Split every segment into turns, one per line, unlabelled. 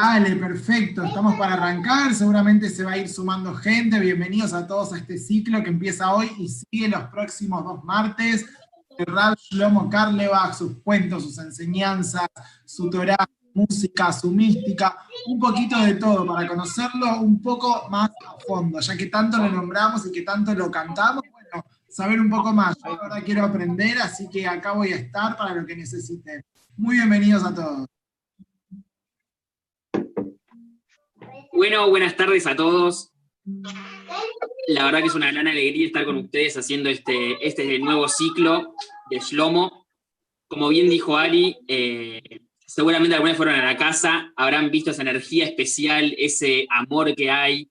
Dale, perfecto, estamos para arrancar, seguramente se va a ir sumando gente, bienvenidos a todos a este ciclo que empieza hoy y sigue los próximos dos martes. Rab Shlomo Karlebach, sus cuentos, sus enseñanzas, su Torah, música, su mística, un poquito de todo para conocerlo un poco más a fondo, ya que tanto lo nombramos y que tanto lo cantamos, bueno, saber un poco más. Yo ahora quiero aprender, así que acá voy a estar para lo que necesiten. Muy bienvenidos a todos.
Bueno, buenas tardes a todos. La verdad que es una gran alegría estar con ustedes haciendo este, este nuevo ciclo de Shlomo. Como bien dijo Ali, eh, seguramente algunas fueron a la casa, habrán visto esa energía especial, ese amor que hay,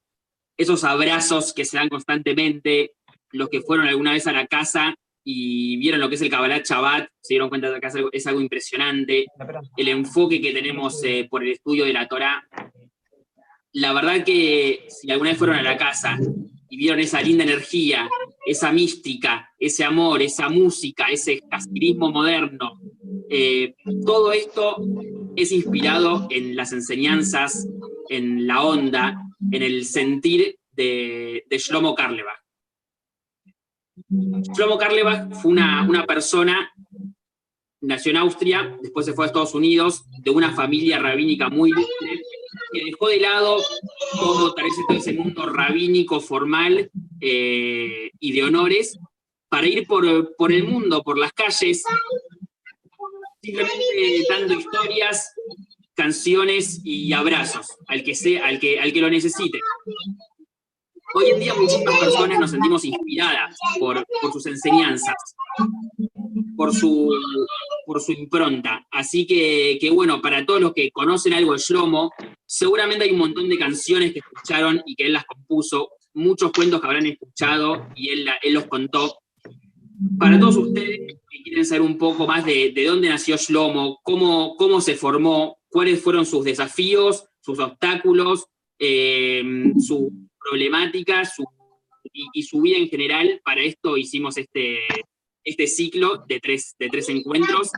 esos abrazos que se dan constantemente. Los que fueron alguna vez a la casa y vieron lo que es el Kabbalah Shabbat, se dieron cuenta de que es algo impresionante. El enfoque que tenemos eh, por el estudio de la Torah la verdad que si alguna vez fueron a la casa y vieron esa linda energía, esa mística, ese amor, esa música, ese casirismo moderno, eh, todo esto es inspirado en las enseñanzas, en la onda, en el sentir de, Shlomo Karlebach. Shlomo Karlebach fue una, una persona, nació en Austria, después se fue a Estados Unidos, de una familia rabínica muy que dejó de lado todo, tal ese mundo rabínico, formal eh, y de honores, para ir por, por el mundo, por las calles, simplemente dando historias, canciones y abrazos al que, sea, al que, al que lo necesite. Hoy en día muchísimas personas nos sentimos inspiradas por, por sus enseñanzas, por su, por su impronta. Así que, que, bueno, para todos los que conocen algo de Shlomo, seguramente hay un montón de canciones que escucharon y que él las compuso, muchos cuentos que habrán escuchado y él, los contó. Para todos ustedes que quieren saber un poco más de, de dónde nació Shlomo, cómo, cómo se formó, cuáles fueron sus desafíos, sus obstáculos, eh, su problemática su, y, su vida en general, para esto hicimos este, este ciclo de tres, de tres encuentros.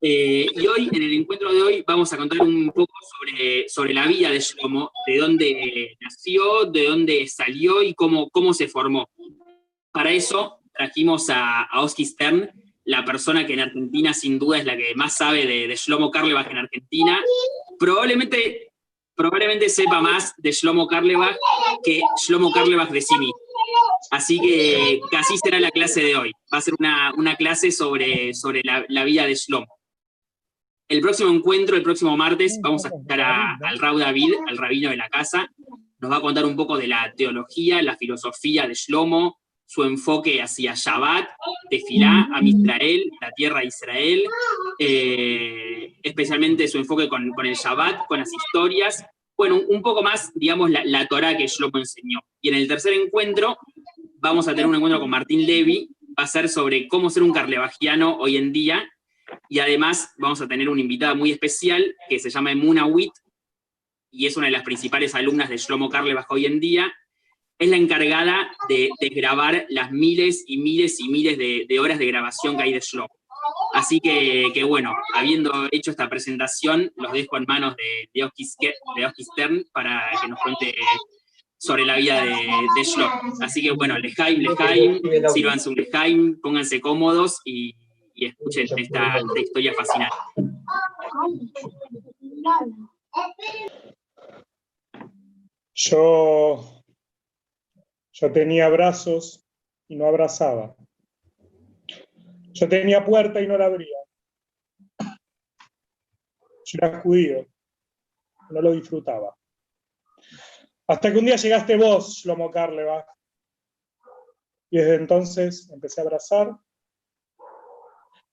Eh, y hoy, en el encuentro de hoy, vamos a contar un poco sobre, sobre la vida de Shlomo, de dónde nació, de dónde salió y cómo, cómo se formó. Para eso trajimos a, a Oski Stern, la persona que en Argentina sin duda es la que más sabe de, de Shlomo Karlebach en Argentina. Probablemente probablemente sepa más de Shlomo Karlebach que Shlomo Karlebach de sí Así que casi será la clase de hoy. Va a ser una, clase sobre, sobre la, vida de Shlomo. El próximo encuentro, el próximo martes, vamos a escuchar al Raúl David, al rabino de la casa. Nos va a contar un poco de la teología, la filosofía de Shlomo, su enfoque hacia Shabbat, Tefilá, a Israel, la tierra de Israel, eh, especialmente su enfoque con, el Shabbat, con las historias, bueno, un poco más, digamos, la, la Torah que Shlomo enseñó. Y en el tercer encuentro vamos a tener un encuentro con Martín Levy, va a ser sobre cómo ser un carlevagiano hoy en día, y además vamos a tener una invitada muy especial que se llama Emuna Witt, y es una de las principales alumnas de Shlomo Carlebach hoy en día, es la encargada de, grabar las miles y miles y miles de, horas de grabación que hay de Shlomo. Así que, bueno, habiendo hecho esta presentación, los dejo en manos de, de, Stern para que nos cuente sobre la vida de, de Shlomo. Así que bueno, Lejaim, Lejaim, sírvanse un Lejaim, pónganse cómodos y, escuchen esta, esta historia fascinante.
Yo yo tenía brazos y no abrazaba. Yo tenía puerta y no la abría. Yo era judío, no lo disfrutaba. Hasta que un día llegaste vos, Shlomo Karlebach, y desde entonces empecé a abrazar,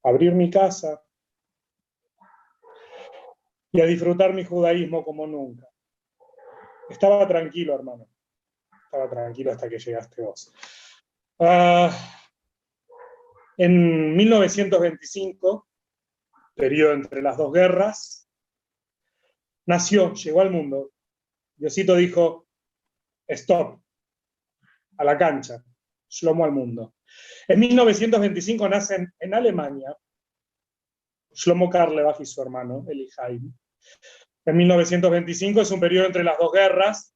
abrir mi casa y a disfrutar mi judaísmo como nunca. Estaba tranquilo, hermano estaba tranquilo hasta que llegaste vos. Ah, en 1925, periodo entre las dos guerras, nació, llegó al mundo. Diosito dijo, stop, a la cancha, Shlomo al mundo. En 1925 nacen en Alemania Shlomo Karlebach y su hermano, Eli En 1925 es un periodo entre las dos guerras.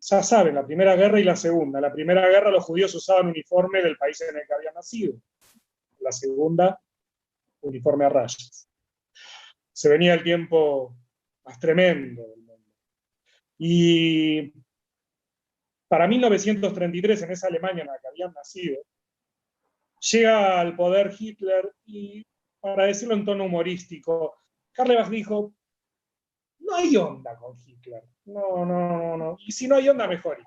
Ya saben, la primera guerra y la segunda. La primera guerra los judíos usaban uniforme del país en el que habían nacido. La segunda, uniforme a rayas. Se venía el tiempo más tremendo del mundo. Y para 1933, en esa Alemania en la que habían nacido, llega al poder Hitler y, para decirlo en tono humorístico, Karlebach dijo, no hay onda con Hitler. No, no, no, no. Y si no hay onda, mejor.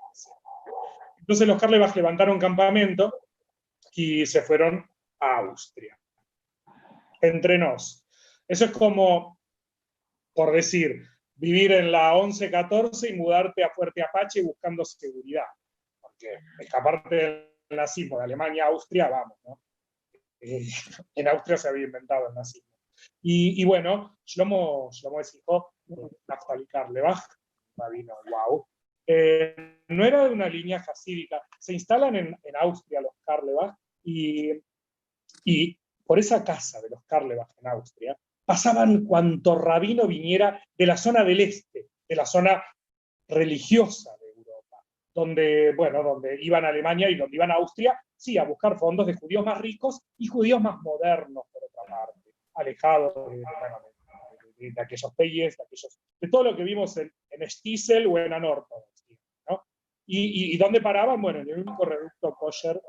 Entonces los Karlebach levantaron campamento y se fueron a Austria. Entre nos. Eso es como, por decir, vivir en la 11-14 y mudarte a Fuerte Apache buscando seguridad. Porque escaparte nazismo de Alemania a Austria, vamos, ¿no? Eh, en Austria se había inventado el nazismo. Y, bueno, Shlomo, Shlomo es hijo Naftali Karlebach, rabino, wow. Eh, no era de una línea jasídica. Se instalan en, Austria los Karlebach y, y por esa casa de los Karlebach en Austria pasaban cuanto rabino viniera de la zona del este, de la zona religiosa donde, bueno, donde iban a Alemania y donde iban a Austria, sí, a buscar fondos de judíos más ricos y judíos más modernos, por otra parte, alejados de, aquellos peyes, de, aquellos, de todo lo que vimos en, en Stiesel o en Anorto. ¿no? Y, y, dónde paraban? Bueno, en el único reducto kosher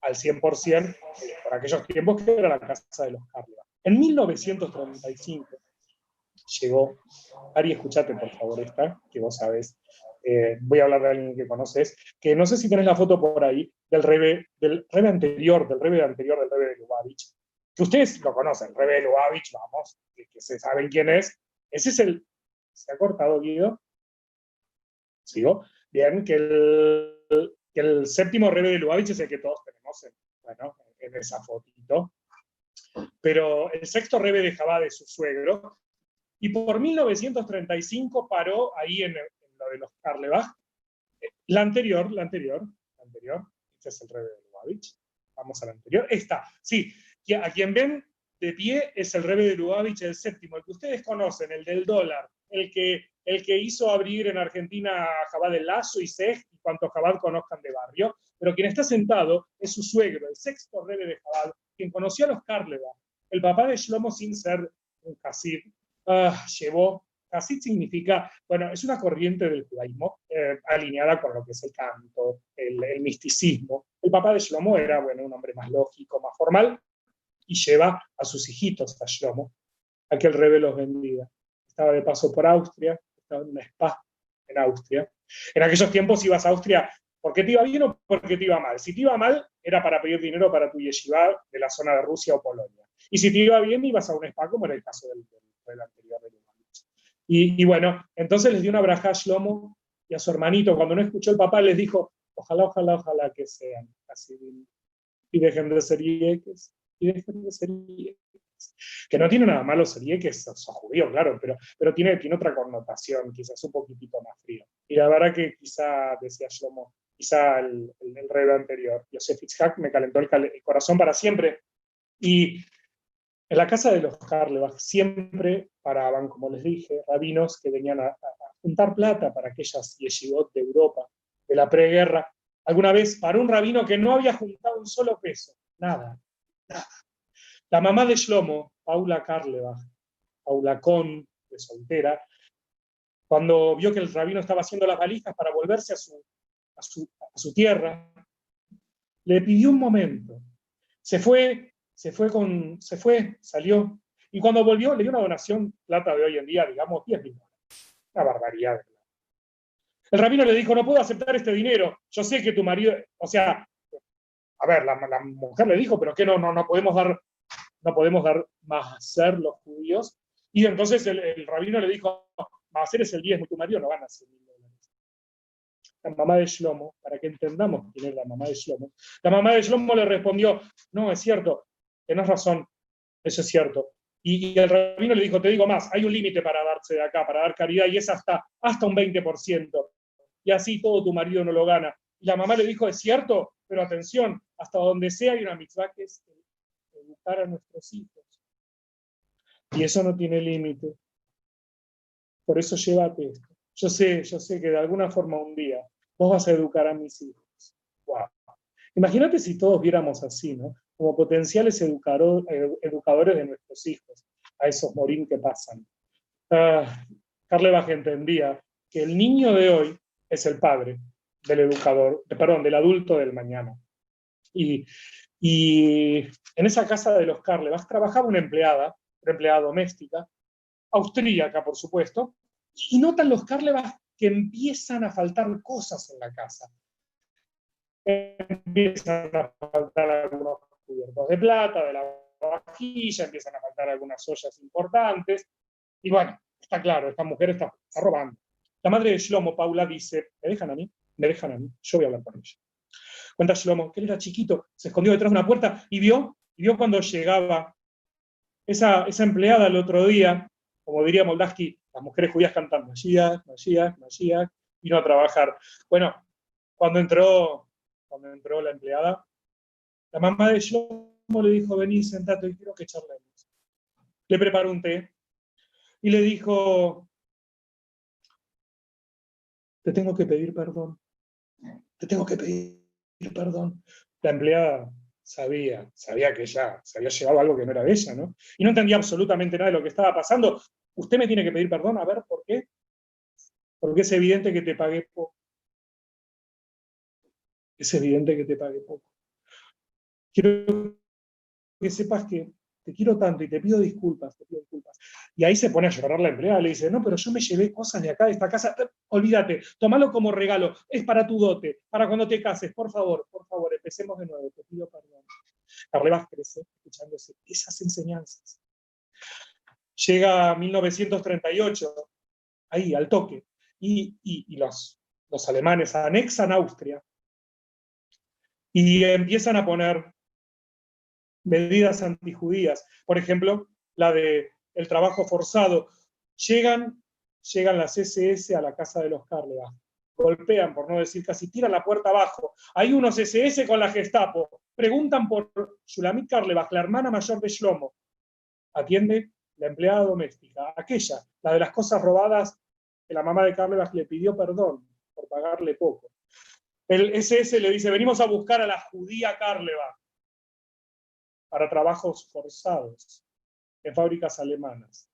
al 100% por aquellos tiempos que era la casa de los Carlos. En 1935 llegó, Ari, escúchate por favor esta, que vos sabés, eh, voy a hablar de alguien que conoces, que no sé si tenés la foto por ahí, del rebe, del rebe anterior, del rebe anterior del rebe de Lubavitch, que ustedes lo conocen, el rebe de Lubavitch, vamos, que, se saben quién es, ese es el, ¿se ha cortado Guido? ¿Sigo? Bien, que el, que el séptimo rebe de Lubavitch es el que todos tenemos en, bueno, en esa fotito, pero el sexto rebe dejaba de su suegro, y por 1935 paró ahí en, de los Karlebach. La anterior, la anterior, la anterior, este es el rebe de Lubavitch, vamos a la anterior, esta, sí, a quien ven de pie es el rebe de Lubavitch, el séptimo, el que ustedes conocen, el del dólar, el que, el que hizo abrir en Argentina a Jabal del Lazo y Sej, y cuantos Jabal conozcan de barrio, pero quien está sentado es su suegro, el sexto rebe de Jabal, quien conoció a los Karleva, el papá de Shlomo sin ser un Hasid, ah, llevó, Hasid significa, bueno, es una corriente del judaísmo eh, alineada con lo que es el canto, el, misticismo. El papá de Shlomo era, bueno, un hombre más lógico, más formal, y lleva a sus hijitos a Shlomo, a que el bendiga. Estaba de paso por Austria, estaba en un spa en Austria. En aquellos tiempos ibas a Austria porque te iba bien o porque te iba mal. Si te iba mal, era para pedir dinero para tu yeshiva de la zona de Rusia o Polonia. Y si te iba bien, ibas a un spa, como era el caso del, del, anterior de y, y, bueno, entonces les dio una braja a Shlomo y a su hermanito. Cuando no escuchó el papá, les dijo, ojalá, ojalá, ojalá que sean así. Y dejen de ser yeques. Y dejen de ser yeques. Que no tiene nada malo ser yeques, son, judíos, claro, pero, pero tiene, tiene otra connotación, quizás un poquitito más frío. Y la verdad que quizá, decía Shlomo, quizá el, el, rey anterior, Yosef Itzhak, me calentó el, corazón para siempre. Y en la casa de los Karlebach siempre paraban, como les dije, rabinos que venían a, juntar plata para aquellas yeshivot de Europa, de la preguerra. Alguna vez para un rabino que no había juntado un solo peso, nada, nada. La mamá de Shlomo, Paula Karlebach, Paula Con, de soltera, cuando vio que el rabino estaba haciendo las valijas para volverse a su, tierra, le pidió un momento. Se fue, se fue, con, se fue, salió, y cuando volvió le dio una donación, plata de hoy en día, digamos, 10 mil dólares. Una barbaridad. El rabino le dijo, no puedo aceptar este dinero, yo sé que tu marido, o sea, a ver, la, mujer le dijo, pero que no, no, no podemos dar, no podemos dar más a ser los judíos. Y entonces el, rabino le dijo, más hacer es el 10, tu marido no gana 100 mil la mamá de Shlomo, para que entendamos quién es la mamá de Shlomo. La mamá de Shlomo le respondió, no, es cierto, tenés razón, eso es cierto. Y, el rabino le dijo, te digo más, hay un límite para darse de acá, para dar caridad, y es hasta, hasta un 20%. Y así todo tu marido no lo gana. Y la mamá le dijo, es cierto, pero atención, hasta donde sea hay una mitzvah que es educar a nuestros hijos. Y eso no tiene límite. por eso llévate esto. Yo sé, yo sé que de alguna forma un día vos vas a educar a mis hijos. Wow. Imagínate si todos viéramos así, ¿no? Como potenciales educadores de nuestros hijos, a esos morín que pasan. Uh, entendía que el niño de hoy es el padre del educador, perdón, del adulto del mañana. Y, en esa casa de los Carlebach trabajaba una empleada, una empleada doméstica, austríaca, por supuesto, y notan los Carlebach que empiezan a faltar cosas en la casa. Empiezan a faltar algunos cubiertos de plata, de la vajilla, empiezan a faltar algunas ollas importantes, y bueno, está claro, esta mujer está, robando. La madre de Shlomo, Paula, dice, ¿me dejan a mí? Me dejan a mí, yo voy a hablar con ella. Cuenta Shlomo, que él era chiquito, se escondió detrás de una puerta y vio, y vio cuando llegaba esa, esa empleada el otro día, como diría Moldaski, las mujeres judías cantan Mashiach, Mashiach, Mashiach, vino a trabajar. Bueno, cuando entró, cuando entró la empleada, la mamá de Shlomo le dijo, vení, sentate, y quiero que charlemos. Le preparó un té y le dijo, te tengo que pedir perdón, te tengo que pedir perdón. La empleada sabía, sabía que ya se había llevado algo que no era de ella, ¿no? Y no entendía absolutamente nada de lo que estaba pasando. Usted me tiene que pedir perdón, a ver, ¿por qué? Porque es evidente que te pagué poco. Es evidente que te pagué poco. Quiero que sepas que te quiero tanto y te pido disculpas, te pido disculpas. Y ahí se pone a llorar la empleada, le dice, no, pero yo me llevé cosas de acá, de esta casa, olvídate, tómalo como regalo, es para tu dote, para cuando te cases, por favor, por favor, empecemos de nuevo, te pido perdón. Carle crece escuchándose esas enseñanzas. Llega 1938, ahí, al toque, y, y los, los alemanes anexan Austria y empiezan a poner medidas antijudías. Por ejemplo, la de el trabajo forzado. Llegan, llegan las SS a la casa de los Carlebach. Golpean, por no decir casi, tiran la puerta abajo. Hay unos SS con la Gestapo. Preguntan por Shulamit Carlebach, la hermana mayor de Shlomo. Atiende la empleada doméstica, aquella, la de las cosas robadas, que la mamá de Carlebach le pidió perdón por pagarle poco. El SS le dice, venimos a buscar a la judía Carlebach para trabajos forzados en fábricas alemanas.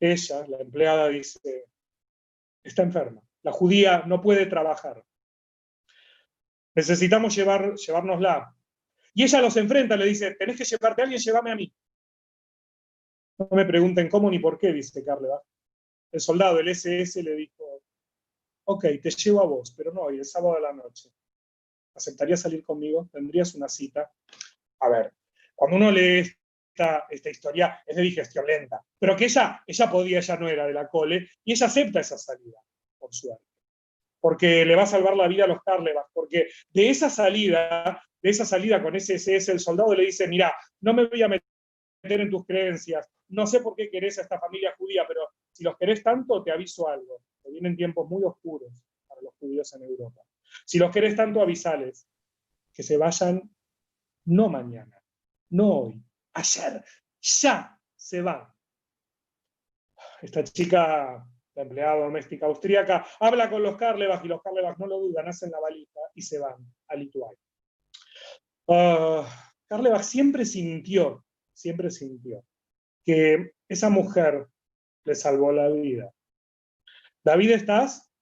Ella, la empleada, dice, está enferma. La judía no puede trabajar. Necesitamos llevar, llevárnosla. Y ella los enfrenta, le dice, tenés que llevarte a alguien, llévame a mí. No me pregunten cómo ni por qué, dice Carleva. El soldado, el SS, le dijo, ok, te llevo a vos, pero no hoy, el sábado de la noche. ¿Aceptarías salir conmigo? ¿Tendrías una cita? A ver, cuando uno lee esta, esta historia, es de digestión lenta, pero que ella, ella podía, ella no era de la cole, y ella acepta esa salida, por suerte, porque le va a salvar la vida a los Carlebas, porque de esa salida, de esa salida con ese SS, el soldado le dice, mira, no me voy a meter en tus creencias, no sé por qué querés a esta familia judía, pero si los querés tanto, te aviso algo, que vienen tiempos muy oscuros para los judíos en Europa. Si los querés tanto, avisales, que se vayan no mañana, no hoy, ayer, ya se van. Esta chica, la empleada doméstica austríaca, habla con los Carlebach y los Carlebach no lo dudan, hacen la balita y se van a Lituania. Uh, siempre sintió, siempre sintió que esa mujer le salvó la vida. David, ¿estás?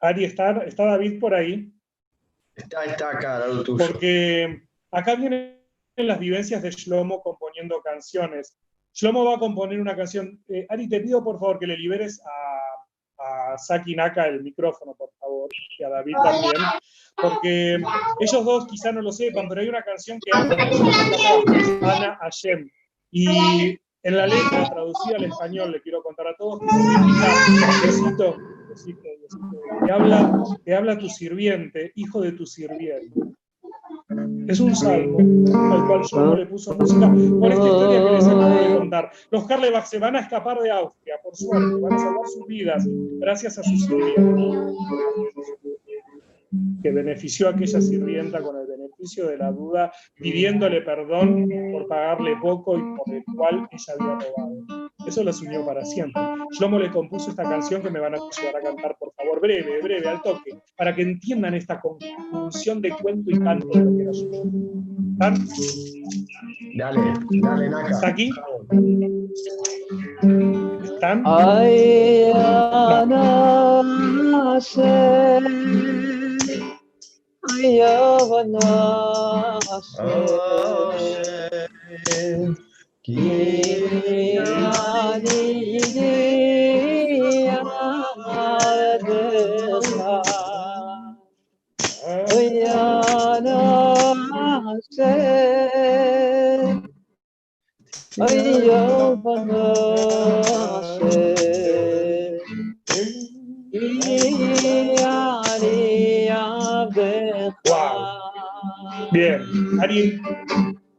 Ari, ¿está, ¿está David por ahí?
Está, está acá, lado tuyo.
Porque acá vienen las vivencias de Shlomo componiendo canciones. Shlomo va a componer una canción. Eh, Ari, te pido por favor que le liberes a, a Saki Naka el micrófono, por favor, y a David también, porque ellos dos quizá no lo sepan, pero hay una canción que Ana Hashem. Y en la letra traducida al español, le quiero contar a todos, que significa, te habla, te habla tu sirviente, hijo de tu sirviente. Es un salmo al cual yo le puso música por esta historia que les acabo de contar. Los Karlebach se van a escapar de Austria, por suerte, van a salvar sus vidas gracias a su sirviente, que benefició a aquella sirvienta con el beneficio de la duda, pidiéndole perdón por pagarle poco y por el cual ella había robado. Eso los unió para siempre. Shlomo le compuso esta canción que me van a ayudar a cantar, por favor, breve, breve, al toque, para que entiendan esta conjunción de cuento y canto de lo que era suyo. ¿Están?
Dale, dale, Naka.
¿Está aquí? ¿Están?
Ay, Ana, Hashem. Ay, Ana, Hashem. Ki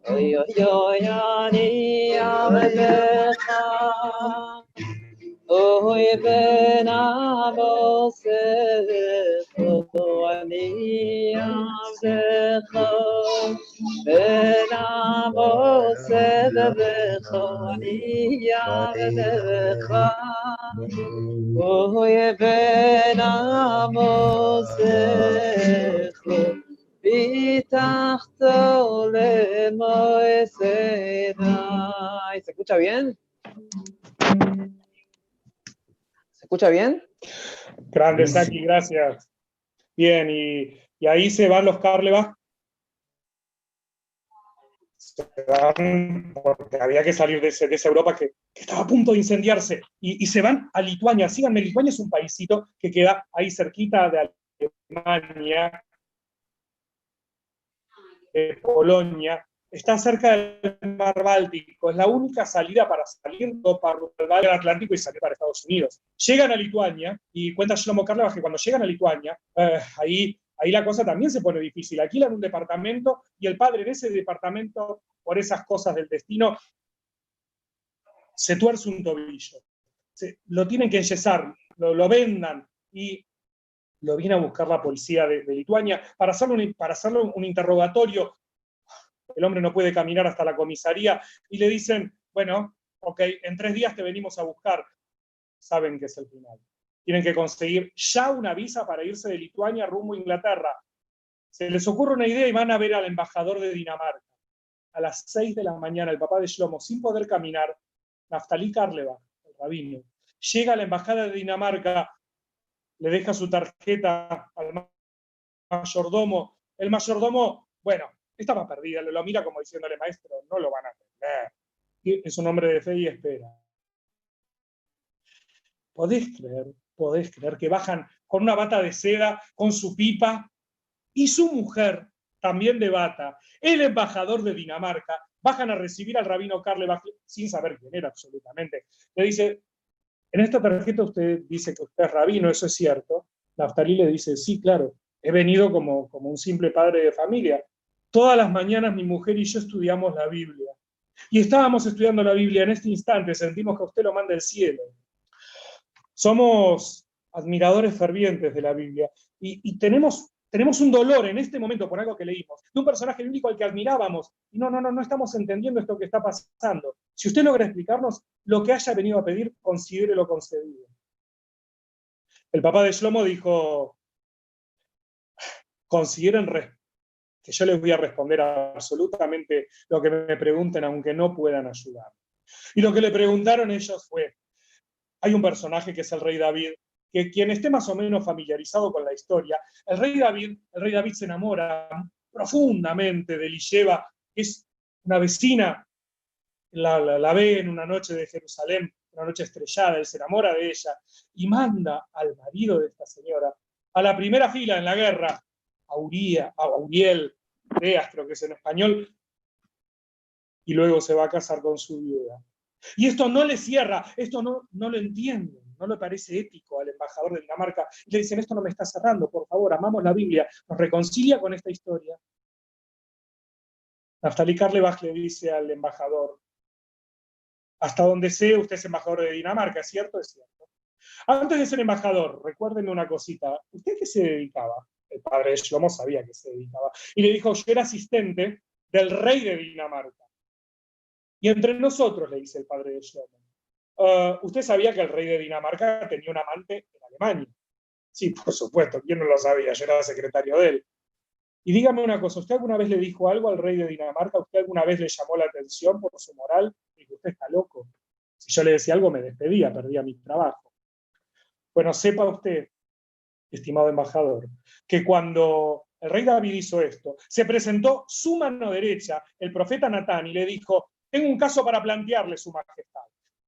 ani yadcha. Ay, Ana, Hashem. Ay, Ana, Hashem.
Bien. Ari,
Oy, oy, oy, ani abdecha. Oy, ben amosecho, ani abdecha. Ben amosecho, ani abdecha. Oy, ben amosecho. Pitachto le Moesedai. ¿Se escucha bien? ¿Se escucha bien?
grande, Saki, gracias. Bien, y, y ahí se van los Karlebach. Se van porque había que salir de, ese- de esa Europa que, que estaba a punto de incendiarse. Y, y se van a Lituania. Síganme, Lituania es un paísito que queda ahí cerquita de Alemania, de Polonia. Está cerca del mar Báltico. Es la única salida para salir para el Atlántico y salir para Estados Unidos. Llegan a Lituania y cuenta Shlomo Karlebach que cuando llegan a Lituania, eh, ahí, ahí la cosa también se pone difícil. Alquilan un departamento y el padre de ese departamento, por esas cosas del destino, se tuerce un tobillo. Lo tienen que enyesar, lo, lo vendan y lo viene a buscar la policía de, Lituania para hacerle, para hacerle un interrogatorio. El hombre no puede caminar hasta la comisaría y le dicen, bueno, ok, en tres días te venimos a buscar. Saben que es el final. Tienen que conseguir ya una visa para irse de Lituania rumbo a Inglaterra. Se les ocurre una idea y van a ver al embajador de Dinamarca. A las seis de la mañana, el papá de Shlomo, sin poder caminar, Naftali Karlebach, el rabino, llega a la embajada de Dinamarca, le deja su tarjeta al ma- mayordomo. El mayordomo, bueno, estaba perdida, lo, mira como diciéndole, maestro, no lo van a entender. Es un hombre de fe y espera. ¿Podés creer, podés creer que bajan con una bata de seda, con su pipa, y su mujer, también de bata, el embajador de Dinamarca, bajan a recibir al rabino Karlebach sin saber quién era absolutamente. Le dice, en esta tarjeta usted dice que usted es rabino, ¿eso es cierto? Naftali le dice, sí, claro, he venido como, como un simple padre de familia. Todas las mañanas mi mujer y yo estudiamos la Biblia. Y estábamos estudiando la Biblia en este instante, sentimos que usted lo manda el cielo. Somos admiradores fervientes de la Biblia y, tenemos, tenemos un dolor en este momento por algo que leímos, de un personaje bíblico al que admirábamos. Y no, no, no, no estamos entendiendo esto que está pasando. Si usted logra explicarnos lo que haya venido a pedir, considere lo concedido. El papá de Shlomo dijo, consideren res- que yo les voy a responder absolutamente lo que me pregunten, aunque no puedan ayudar. Y lo que le preguntaron ellos fue, hay un personaje que es el rey David, que quien esté más o menos familiarizado con la historia, el rey David, el rey David se enamora profundamente de Elisheva, que es una vecina, la, la- la ve en una noche de Jerusalén, una noche estrellada, él se enamora de ella y manda al marido de esta señora a la primera fila en la guerra, a Uría, a Uriel, Reas, creo que es en español, y luego se va a casar con su viuda. Y esto no le cierra, esto no, no lo entienden, no le parece ético al embajador de Dinamarca. Le dicen, esto no me está cerrando, por favor, amamos la Biblia, nos reconcilia con esta historia. Naftali Karlebach le dice al embajador, hasta donde sé, usted es embajador de Dinamarca, ¿es cierto? Es cierto. Antes de ser embajador, recuérdenme una cosita, ¿usted qué se dedicaba? El padre de Shlomo sabía que se dedicaba. Y le dijo, yo era asistente del rey de Dinamarca. Y entre nosotros, le dice el padre de Shlomo, "Ah, ¿usted sabía que el rey de Dinamarca tenía un amante en Alemania? Sí, por supuesto, ¿quién no lo sabía? Yo era secretario de él. Y dígame una cosa, ¿usted alguna vez le dijo algo al rey de Dinamarca? ¿Usted alguna vez le llamó la atención por su moral? Dijo, usted está loco. Si yo le decía algo, me despedía, perdía mi trabajo. Bueno, sepa usted, estimado embajador, que cuando el rey David hizo esto, se presentó su mano derecha, el profeta Natán, y le dijo, tengo un caso para plantearle, su majestad.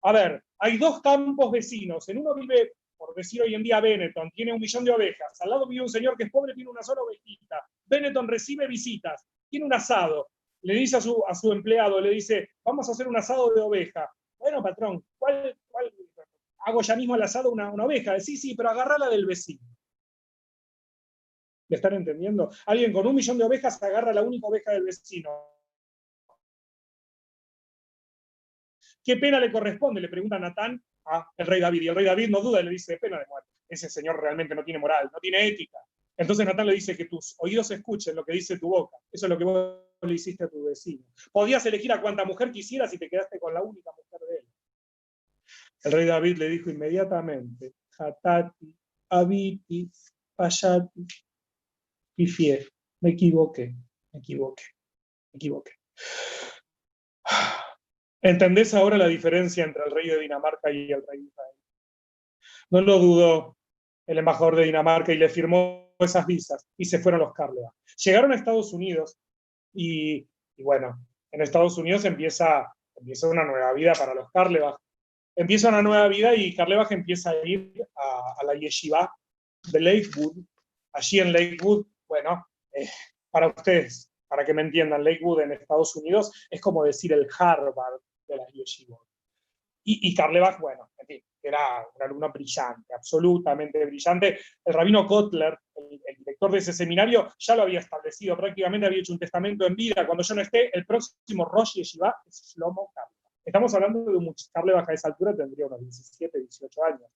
A ver, hay dos campos vecinos, en uno vive, por decir hoy en día Benetton, tiene un millón de ovejas, al lado vive un señor que es pobre, tiene una sola ovejita, Benetton recibe visitas, tiene un asado, le dice a su, a su empleado, le dice, vamos a hacer un asado de oveja. Bueno, patrón, ¿cuál, cuál? hago ya mismo el asado una, una oveja? Sí, sí, pero agarrala del vecino. ¿Me están entendiendo? Alguien con un millón de ovejas agarra la única oveja del vecino. ¿Qué pena le corresponde? Le pregunta Natán al rey David. Y el rey David no duda y le dice, pena de muerte. Ese señor realmente no tiene moral, no tiene ética. Entonces Natán le dice que tus oídos escuchen lo que dice tu boca. Eso es lo que vos le hiciste a tu vecino. Podías elegir a cuanta mujer quisieras y te quedaste con la única mujer de él. El rey David le dijo inmediatamente, Hatati, Abiti, Payati, Pifié, me equivoqué, me equivoqué, me equivoqué. ¿Entendés ahora la diferencia entre el rey de Dinamarca y el rey de Israel? No lo dudó el embajador de Dinamarca y le firmó esas visas y se fueron los Carlebach. Llegaron a Estados Unidos y, y bueno, en Estados Unidos empieza, empieza una nueva vida para los Carlebach. Empieza una nueva vida y Carlebach empieza a ir a la yeshiva de Lakewood. Allí en Lakewood, bueno, eh, para ustedes, para que me entiendan, Lakewood en Estados Unidos es como decir el Harvard de las yeshivot. Y, y Carlebach, bueno, en fin, era un alumno brillante, absolutamente brillante. El rabino Kotler, el, el, director de ese seminario, ya lo había establecido, prácticamente había hecho un testamento en vida. Cuando yo no esté, el próximo Rosh Yeshiva es Shlomo Carlebach. Estamos hablando de un Carlebach a esa altura, tendría unos 17, 18 años.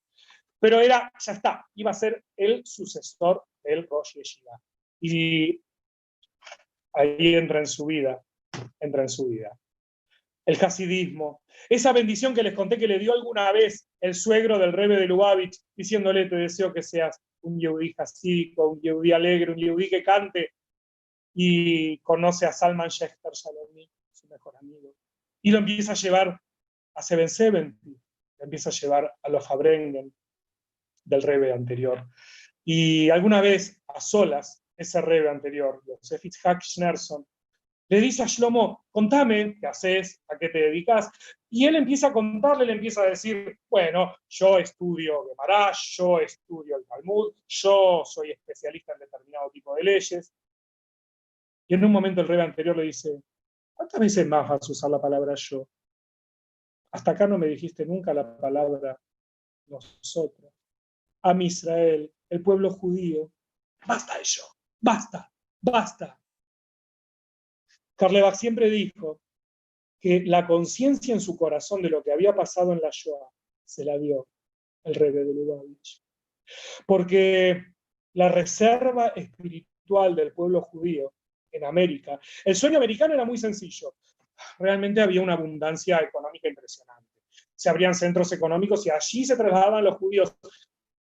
Pero era, ya está, iba a ser el sucesor del Rosh Yeshiva. Y ahí entra en su vida, entra en su vida. El hasidismo, esa bendición que les conté que le dio alguna vez el suegro del rebe de Lubavitch, diciéndole, te deseo que seas un yehudí hasídico, un yehudí alegre, un yehudí que cante, y conoce a Salman Schechter Shalomi, su mejor amigo, y lo empieza a llevar a 770, lo empieza a llevar a los Fabrengen del rebe anterior. Y alguna vez, a solas, ese rebe anterior, Josef Itzhak Schnerson, le dice a Shlomo, contame qué haces, a qué te dedicas, y él empieza a contarle, le empieza a decir, bueno, yo estudio Gemara, yo estudio el Talmud, yo soy especialista en determinado tipo de leyes. Y en un momento el rebe anterior le dice, ¿cuántas veces más vas a usar la palabra yo? Hasta acá no me dijiste nunca la palabra nosotros. A mi Israel, el pueblo judío, basta de yo, basta, basta. Karlebach siempre dijo que la conciencia en su corazón de lo que había pasado en la Shoah se la dio el rey de Lubavitch. Porque la reserva espiritual del pueblo judío en América, el sueño americano era muy sencillo. Realmente había una abundancia económica impresionante. Se abrían centros económicos y allí se trasladaban los judíos.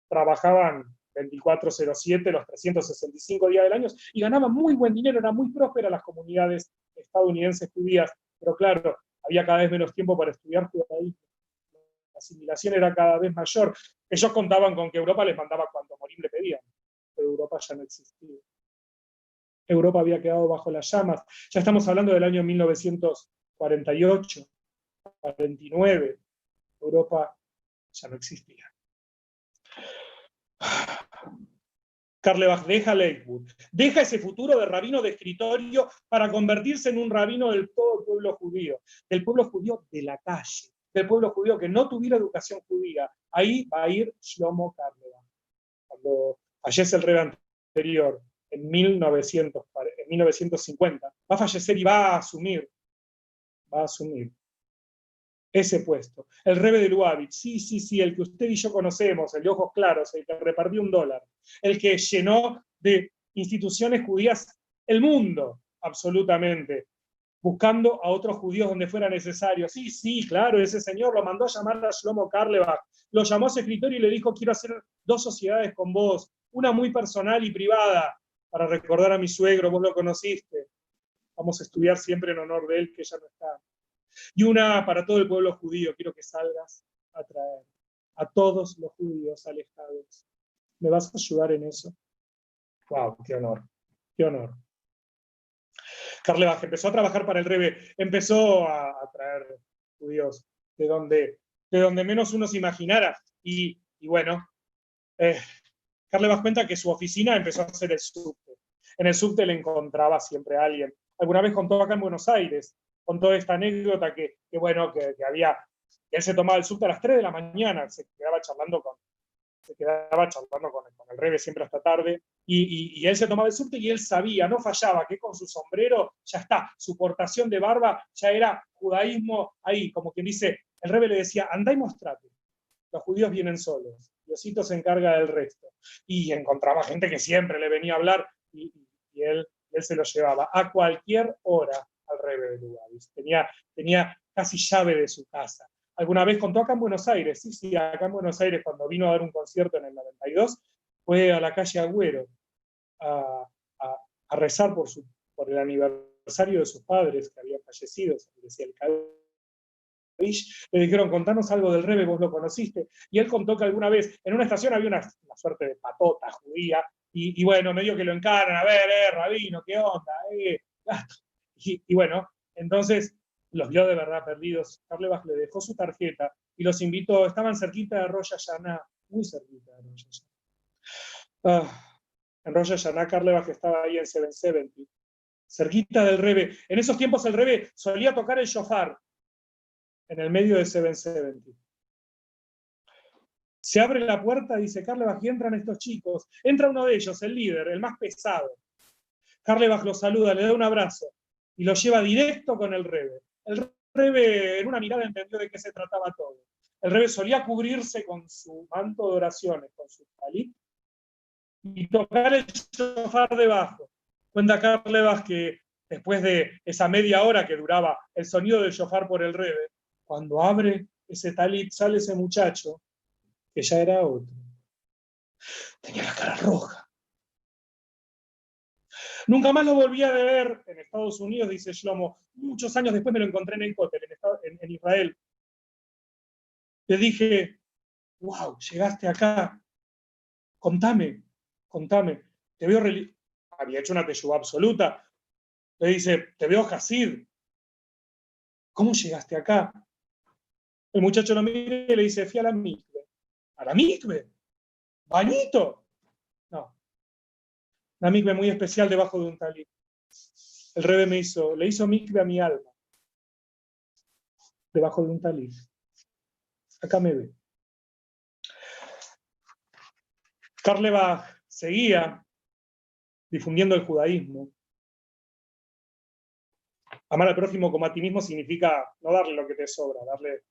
Trabajaban 2407, los 365 días del año, y ganaban muy buen dinero, eran muy prósperas las comunidades estadounidenses judías, pero claro, había cada vez menos tiempo para estudiar judaísmo. La asimilación era cada vez mayor. Ellos contaban con que Europa les mandaba cuanto morir le pedían, pero Europa ya no existía. Europa había quedado bajo las llamas. Ya estamos hablando del año 1948, 49. Europa ya no existía. Carlebach deja Lakewood, deja ese futuro de rabino de escritorio para convertirse en un rabino del todo pueblo judío, del pueblo judío de la calle, del pueblo judío que no tuviera educación judía. Ahí va a ir Shlomo Carlebach. Cuando fallece el rey anterior, en, 1900, en 1950, va a fallecer y va a asumir, va a asumir ese puesto. El rebe de Lubavitch, sí, sí, sí, el que usted y yo conocemos, el de ojos claros, el que repartió un dólar, el que llenó de instituciones judías el mundo, absolutamente. buscando a otros judíos donde fuera necesario. Sí, sí, claro, ese señor lo mandó a llamar a Shlomo Karlebach, lo llamó a su escritorio y le dijo, quiero hacer dos sociedades con vos, una muy personal y privada, para recordar a mi suegro, vos lo conociste. Vamos a estudiar siempre en honor de él, que ya no está. Y una para todo el pueblo judío, quiero que salgas a traer a todos los judíos alejados. ¿Me vas a ayudar en eso? ¡Wow! ¡Qué honor! ¡Qué honor! Carlebach empezó a trabajar para el Rebe, empezó a, traer judíos de donde, de donde menos uno se imaginara. Y, bueno, eh, cuenta que su oficina empezó a ser el subte. En el subte le encontraba siempre a alguien. Alguna vez contó acá en Buenos Aires, contó esta anécdota que, bueno, que, había, él se tomaba el subte a las 3 de la mañana, se quedaba charlando con, se quedaba charlando con, el Rebe siempre hasta tarde, y, él se tomaba el subte y él sabía, no fallaba, que con su sombrero ya está, su portación de barba ya era judaísmo ahí, como quien dice, el Rebe le decía, andá y mostrate, los judíos vienen solos, Diosito se encarga del resto. Y encontraba gente que siempre le venía a hablar y, él, él se lo llevaba a cualquier hora al Rebe de lugar. Tenía, tenía casi llave de su casa alguna vez contó acá en Buenos Aires, sí, sí, acá en Buenos Aires cuando vino a dar un concierto en el 92, fue a la calle Agüero a, rezar por, su, por el aniversario de sus padres que habían fallecido, decía el le dijeron, contanos algo del Rebe, vos lo conociste. Y él contó que alguna vez en una estación había una, suerte de patota judía, y, bueno, medio que lo encaran, a ver, eh, rabino, ¿qué onda? Eh? Y, bueno, entonces los vio de verdad perdidos. Carlebach le dejó su tarjeta y los invitó, estaban cerquita de Roya Yaná, muy cerquita de Roya Yaná. Ah, en Roya Yaná, Carlebach estaba ahí en 770, cerquita del Rebe. En esos tiempos el Rebe solía tocar el shofar en el medio de 770. Se abre la puerta, dice Carlebach, y entran estos chicos. Entra uno de ellos, el líder, el más pesado. Carlebach lo saluda, le da un abrazo y lo lleva directo con el Rebe. El Rebe en una mirada entendió de qué se trataba todo. El Rebe solía cubrirse con su manto de oraciones, con su talit, y tocar el shofar debajo. Cuenta Carlebas que después de esa media hora que duraba el sonido del shofar por el Rebe, cuando abre ese talit sale ese muchacho, que ya era otro. Tenía la cara roja, Nunca más lo volví a ver en Estados Unidos, dice Shlomo. Muchos años después me lo encontré en el Kotel, en, Israel. Le dije, wow, llegaste acá. Contame, contame. Te veo Había hecho una teyuba absoluta. Le dice, te veo Hasid. ¿Cómo llegaste acá? El muchacho lo mira y le dice, fui a la mikve. ¿A la mikve? ¿Bañito? Una mikve muy especial debajo de un talí. El rebe me hizo, le hizo mikve a mi alma, debajo de un talí. Acá me ve. Karleva seguía difundiendo el judaísmo. Amar al prójimo como a ti mismo significa no darle lo que te sobra, darle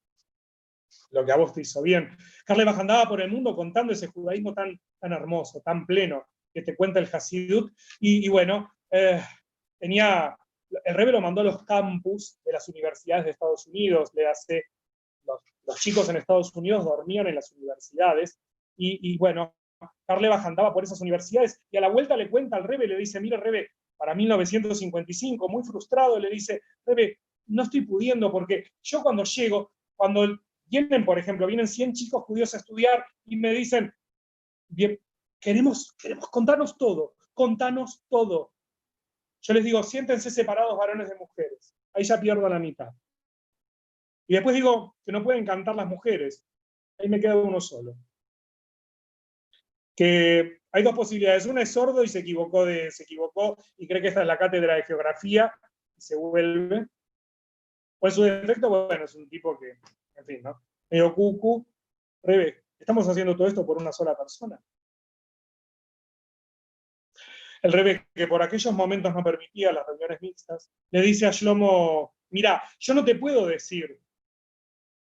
lo que a vos te hizo bien. Karleva andaba por el mundo contando ese judaísmo tan, tan hermoso, tan pleno, que te cuenta el Hasidut. Y, bueno, eh, tenía, el Rebe lo mandó a los campus de las universidades de Estados Unidos, le hace, los, chicos en Estados Unidos dormían en las universidades, y, bueno, Carlebach andaba por esas universidades, y a la vuelta le cuenta al Rebe, le dice, mire Rebe, para 1955, muy frustrado, le dice, Rebe, no estoy pudiendo porque yo cuando llego, cuando vienen, por ejemplo, vienen 100 chicos judíos a estudiar y me dicen, bien, Queremos, queremos contarnos todo, contanos todo. Yo les digo, siéntense separados varones de mujeres. Ahí ya pierdo la mitad. Y después digo que no pueden cantar las mujeres. Ahí me queda uno solo. Que hay dos posibilidades. Uno es sordo y se equivocó, de, se equivocó y cree que esta es la cátedra de geografía y se vuelve. O en su defecto, bueno, es un tipo que, en fin, ¿no? Medio cucu. Rebe, estamos haciendo todo esto por una sola persona. El Rebe, que por aquellos momentos no permitía las reuniones mixtas, le dice a Shlomo, mira, yo no te puedo decir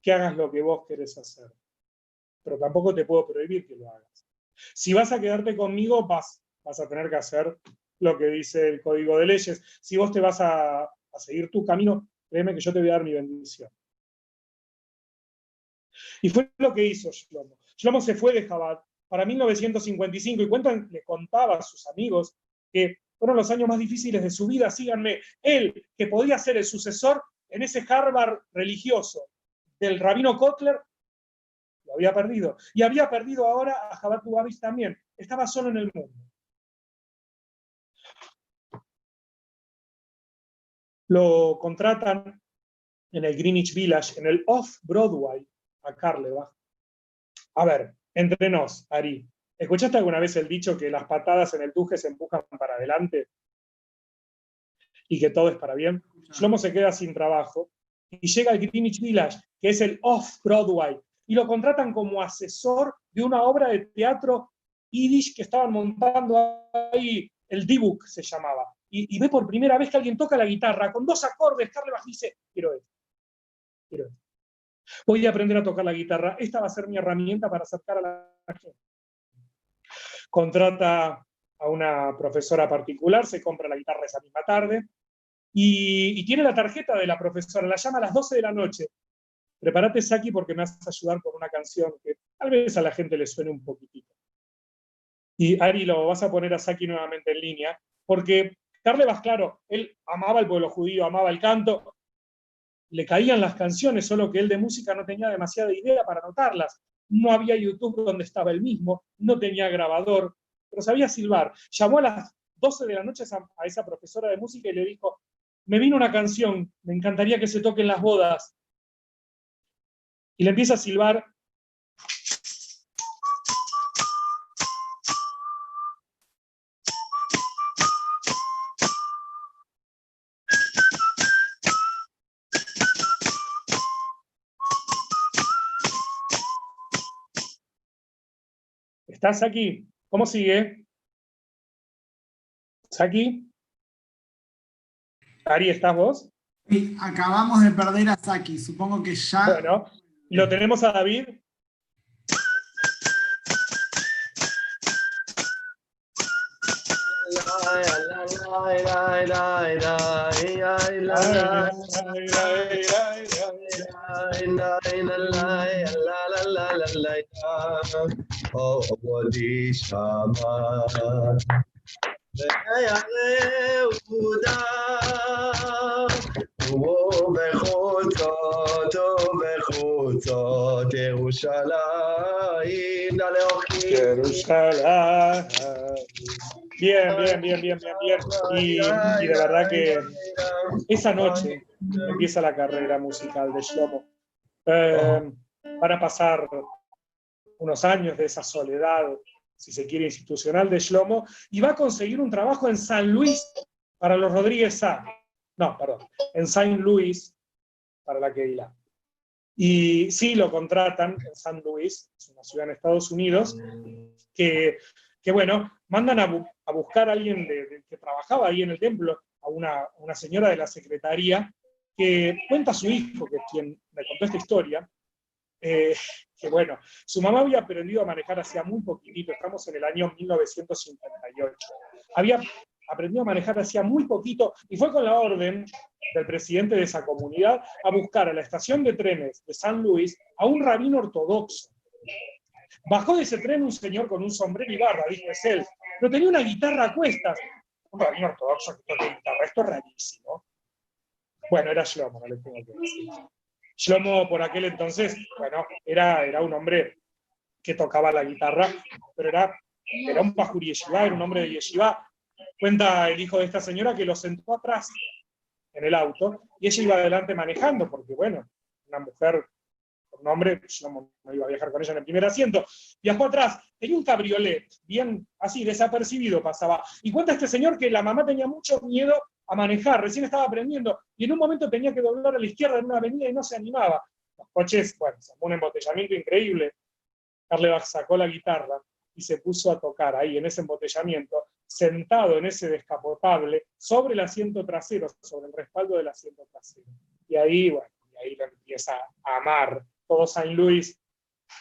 que hagas lo que vos querés hacer, pero tampoco te puedo prohibir que lo hagas. Si vas a quedarte conmigo, vas, vas a tener que hacer lo que dice el código de leyes. Si vos te vas a, seguir tu camino, créeme que yo te voy a dar mi bendición. Y fue lo que hizo Shlomo. Shlomo se fue de Jabat para 1955 y cuentan, le contaba a sus amigos que fueron los años más difíciles de su vida, síganme, él que podía ser el sucesor en ese Harvard religioso del rabino Kotler, lo había perdido. Y había perdido ahora a Jabat Lubavitch también. Estaba solo en el mundo. Lo contratan en el Greenwich Village, en el Off-Broadway, a Carlebach. A ver, entre nos, Ari, ¿escuchaste alguna vez el dicho que las patadas en el tuje se empujan para adelante? Y que todo es para bien. Shlomo se queda sin trabajo y llega al Greenwich Village, que es el Off-Broadway, y lo contratan como asesor de una obra de teatro yiddish que estaban montando ahí, el D-Book se llamaba. Y, y, ve por primera vez que alguien toca la guitarra con dos acordes, Carlebach dice, quiero esto, quiero esto. Voy a aprender a tocar la guitarra, esta va a ser mi herramienta para acercar a la gente. Contrata a una profesora particular, se compra la guitarra esa misma tarde, y, tiene la tarjeta de la profesora, la llama a las 12 de la noche. Prepárate, Saki, porque me vas a ayudar con una canción que tal vez a la gente le suene un poquitito. Y Ari, lo vas a poner a Saki nuevamente en línea, porque Carlebas, claro, él amaba el pueblo judío, amaba el canto, le caían las canciones, solo que él de música no tenía demasiada idea para anotarlas. No había YouTube donde estaba él mismo, no tenía grabador, pero sabía silbar. Llamó a las 12 de la noche a esa profesora de música y le dijo, me vino una canción, me encantaría que se toquen las bodas. Y le empieza a silbar. ¿Estás aquí? ¿Cómo sigue? ¿Saki? Ari, ¿estás vos?
Sí, acabamos de perder a Saki, supongo que ya...
Bueno, lo tenemos a David.
בחוצות ירושלים, דלה
Jerusalén. Bien, bien, bien, bien, bien, bien. Y, y de verdad que esa noche empieza la carrera musical de Shlomo. Eh, van a pasar unos años de esa soledad, si se quiere, institucional de Shlomo, y va a conseguir un trabajo en San Luis para los Rodríguez A. No, perdón, en Saint Louis para la Keilah. Y sí, lo contratan en San Luis, es una ciudad en Estados Unidos, que, que bueno, mandan a, bu a, buscar a alguien de, de, que trabajaba ahí en el templo, a una, una, señora de la secretaría, que cuenta a su hijo, que es quien me contó esta historia, eh, que bueno, su mamá había aprendido a manejar hacía muy poquitito, estamos en el año 1958. Había aprendió a manejar hacía muy poquito y fue con la orden del presidente de esa comunidad a buscar a la estación de trenes de San Luis a un rabino ortodoxo. Bajó de ese tren un señor con un sombrero y barra, dijo es él, pero tenía una guitarra a cuestas. Un rabino ortodoxo que toca guitarra, esto es rarísimo. Bueno, era Shlomo, no le tengo que decir. Shlomo por aquel entonces, bueno, era, era un hombre que tocaba la guitarra, pero era, era un Bajur Yeshiva, era un hombre de Yeshiva, Cuenta el hijo de esta señora que lo sentó atrás en el auto y ella iba adelante manejando, porque bueno, una mujer, un hombre, yo no, no, iba a viajar con ella en el primer asiento, viajó atrás, tenía un cabriolet, bien así, desapercibido pasaba. Y cuenta este señor que la mamá tenía mucho miedo a manejar, recién estaba aprendiendo, y en un momento tenía que doblar a la izquierda en una avenida y no se animaba. Los coches, bueno, un embotellamiento increíble. Carlebach sacó la guitarra y se puso a tocar ahí en ese embotellamiento, sentado en ese descapotable, sobre el asiento trasero, sobre el respaldo del asiento trasero. Y ahí, bueno, y ahí lo empieza a amar. Todo Saint Louis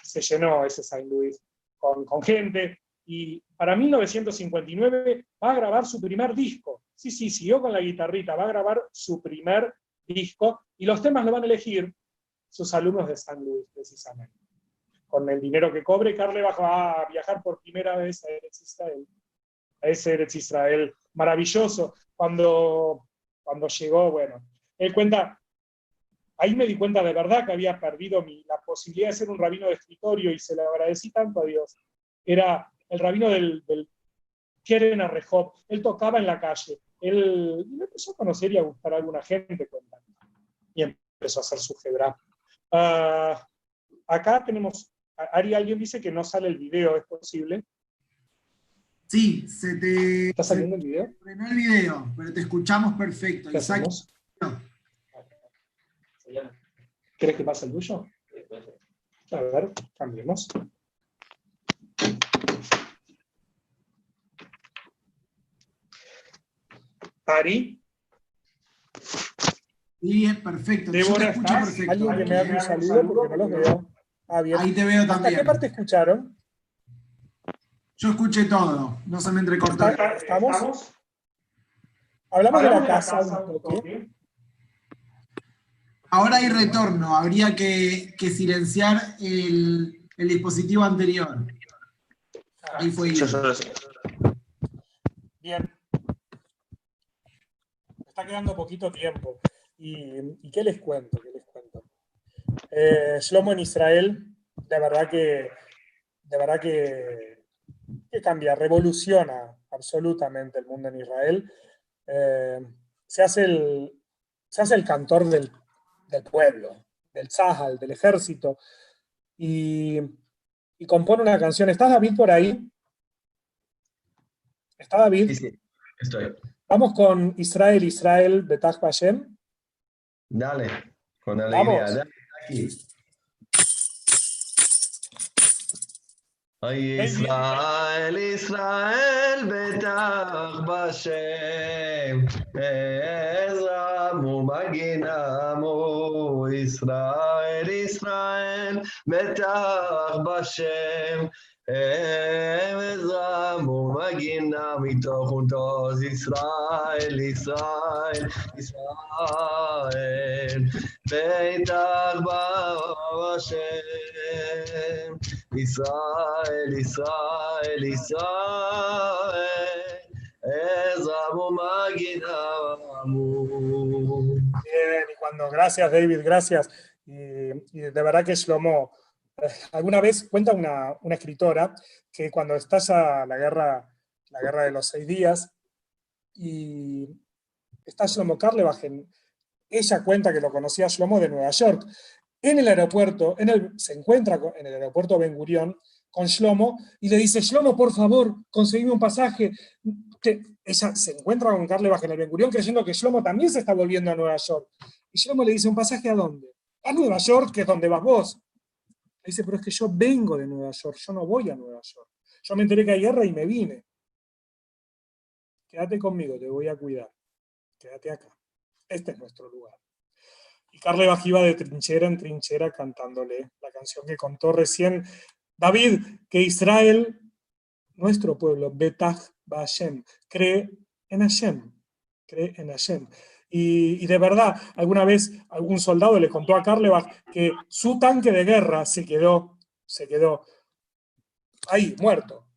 se llenó ese Saint Louis con, con gente. Y para 1959 va a grabar su primer disco, sí, sí, siguió con la guitarrita, va a grabar su primer disco, y los temas lo van a elegir sus alumnos de San Luis, precisamente. Con el dinero que cobre, Carle va a viajar por primera vez a Eretz Israel. A ese Eretz Israel maravilloso. Cuando, cuando llegó, bueno, él cuenta, ahí me di cuenta de verdad que había perdido mi, la posibilidad de ser un rabino de escritorio y se lo agradecí tanto a Dios. Era el rabino del, del Keren Arrejov. Él tocaba en la calle. Él me empezó a conocer y a gustar a alguna gente. Y empezó a hacer su gebra. Ah, acá tenemos, Ari, alguien dice que no sale el video, ¿es posible?
Sí, se te
¿Está saliendo el video?
frenó el video, pero te escuchamos perfecto.
¿Qué
Isaac?
¿Querés que pase el tuyo? A ver, cambiemos. Ari,
sí, es perfecto.
Débora,
escucho
¿estás?
perfecto.
Alguien que me haga un saludo porque no los veo. Ah, bien.
Ahí te veo
¿Hasta qué
también.
parte escucharon?
Yo escuché todo, no se me entrecortó.
¿Está- ¿Estamos? Hablamos de la casa un toque.
Ahora hay retorno, habría que, que silenciar el, el dispositivo anterior. Ahí fue
Yo solo sé.
Bien. Está quedando poquito tiempo. ¿Y, qué les cuento? ¿Qué les cuento? Eh, Shlomo en Israel, de verdad que, de verdad que, que cambia, revoluciona absolutamente el mundo en Israel. Eh, se, hace el, se hace el cantor del, del pueblo, del Tzahal, del ejército, y, compone una canción. ¿Está David por ahí? ¿Está David?
Sí, sí, estoy.
Vamos con Israel, Israel, Betach Bashem.
Dale, con alegría.
Vamos.
Dale, aquí. Ay, Israel, Israel, betach Bashem, Ezramu maginamu, Israel, Israel, betach Bashem, Mito juntos, Israel, Israel, Israel, Israel, Israel, Israel,
y cuando, gracias David, gracias. Y, de verdad que Shlomo alguna vez cuenta una, una escritora que cuando estalla la guerra, la guerra de los seis días, y está Shlomo Karlebachen, ella cuenta que lo conocía Shlomo de Nueva York. En el aeropuerto, en el, se encuentra en el aeropuerto Ben Gurion con Shlomo y le dice, Shlomo, por favor, conseguime un pasaje. Ella se encuentra con Karlebachen en el Ben Gurion creyendo que Shlomo también se está volviendo a Nueva York. Y Shlomo le dice, ¿un pasaje a dónde? A Nueva York, que es donde vas vos. Dice, pero es que yo vengo de Nueva York, yo no voy a Nueva York. Yo me enteré que hay guerra y me vine. Quédate conmigo, te voy a cuidar. Quédate acá. Este es nuestro lugar. Y Carlebach iba de trinchera en trinchera cantándole la canción que contó recién David, que Israel, nuestro pueblo, Betach Hashem, cree en Hashem, cree en Hashem. Y, de verdad, alguna vez algún soldado le contó a Carlebach que su tanque de guerra se quedó, se quedó ahí, muerto.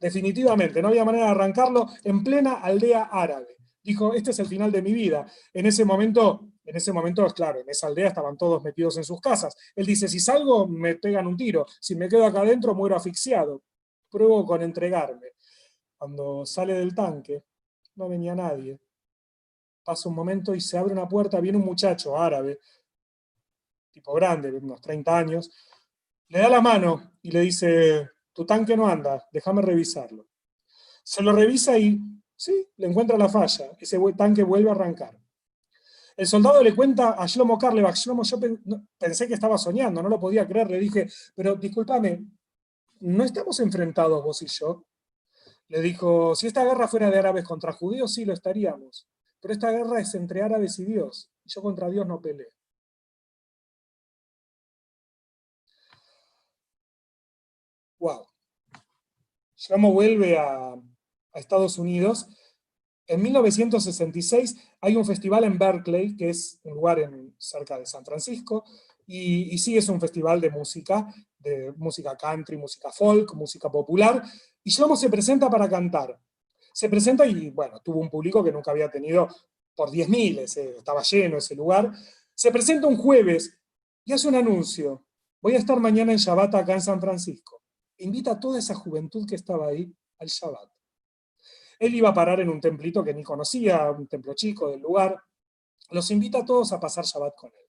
Definitivamente, no había manera de arrancarlo en plena aldea árabe. Dijo, este es el final de mi vida. En ese momento, en ese momento, claro, en esa aldea estaban todos metidos en sus casas. Él dice, si salgo, me pegan un tiro. Si me quedo acá adentro, muero asfixiado. Pruebo con entregarme. Cuando sale del tanque, no venía nadie. Pasa un momento y se abre una puerta, viene un muchacho árabe, tipo grande, de unos 30 años, le da la mano y le dice, tu tanque no anda, déjame revisarlo. Se lo revisa y, sí, le encuentra la falla, ese tanque vuelve a arrancar. El soldado le cuenta a Shlomo Karlebach, yo pensé que estaba soñando, no lo podía creer, le dije, pero discúlpame, ¿no estamos enfrentados vos y yo? Le dijo, si esta guerra fuera de árabes contra judíos, sí lo estaríamos, pero esta guerra es entre árabes y Dios, y yo contra Dios no peleo. Wow. Shlomo vuelve a, Estados Unidos En 1966 hay un festival en Berkeley, que es un lugar en, cerca de San Francisco, y, y sí es un festival de música, de música country, música folk, música popular, y Shlomo se presenta para cantar. Se presenta y, bueno, tuvo un público que nunca había tenido por 10.000, ese- estaba lleno ese lugar. Se presenta un jueves y hace un anuncio. Voy a estar mañana en Shabbat acá en San Francisco. Invita a toda esa juventud que estaba ahí al Shabbat. Él iba a parar en un templito que ni conocía, un templo chico del lugar. Los invita a todos a pasar Shabbat con él.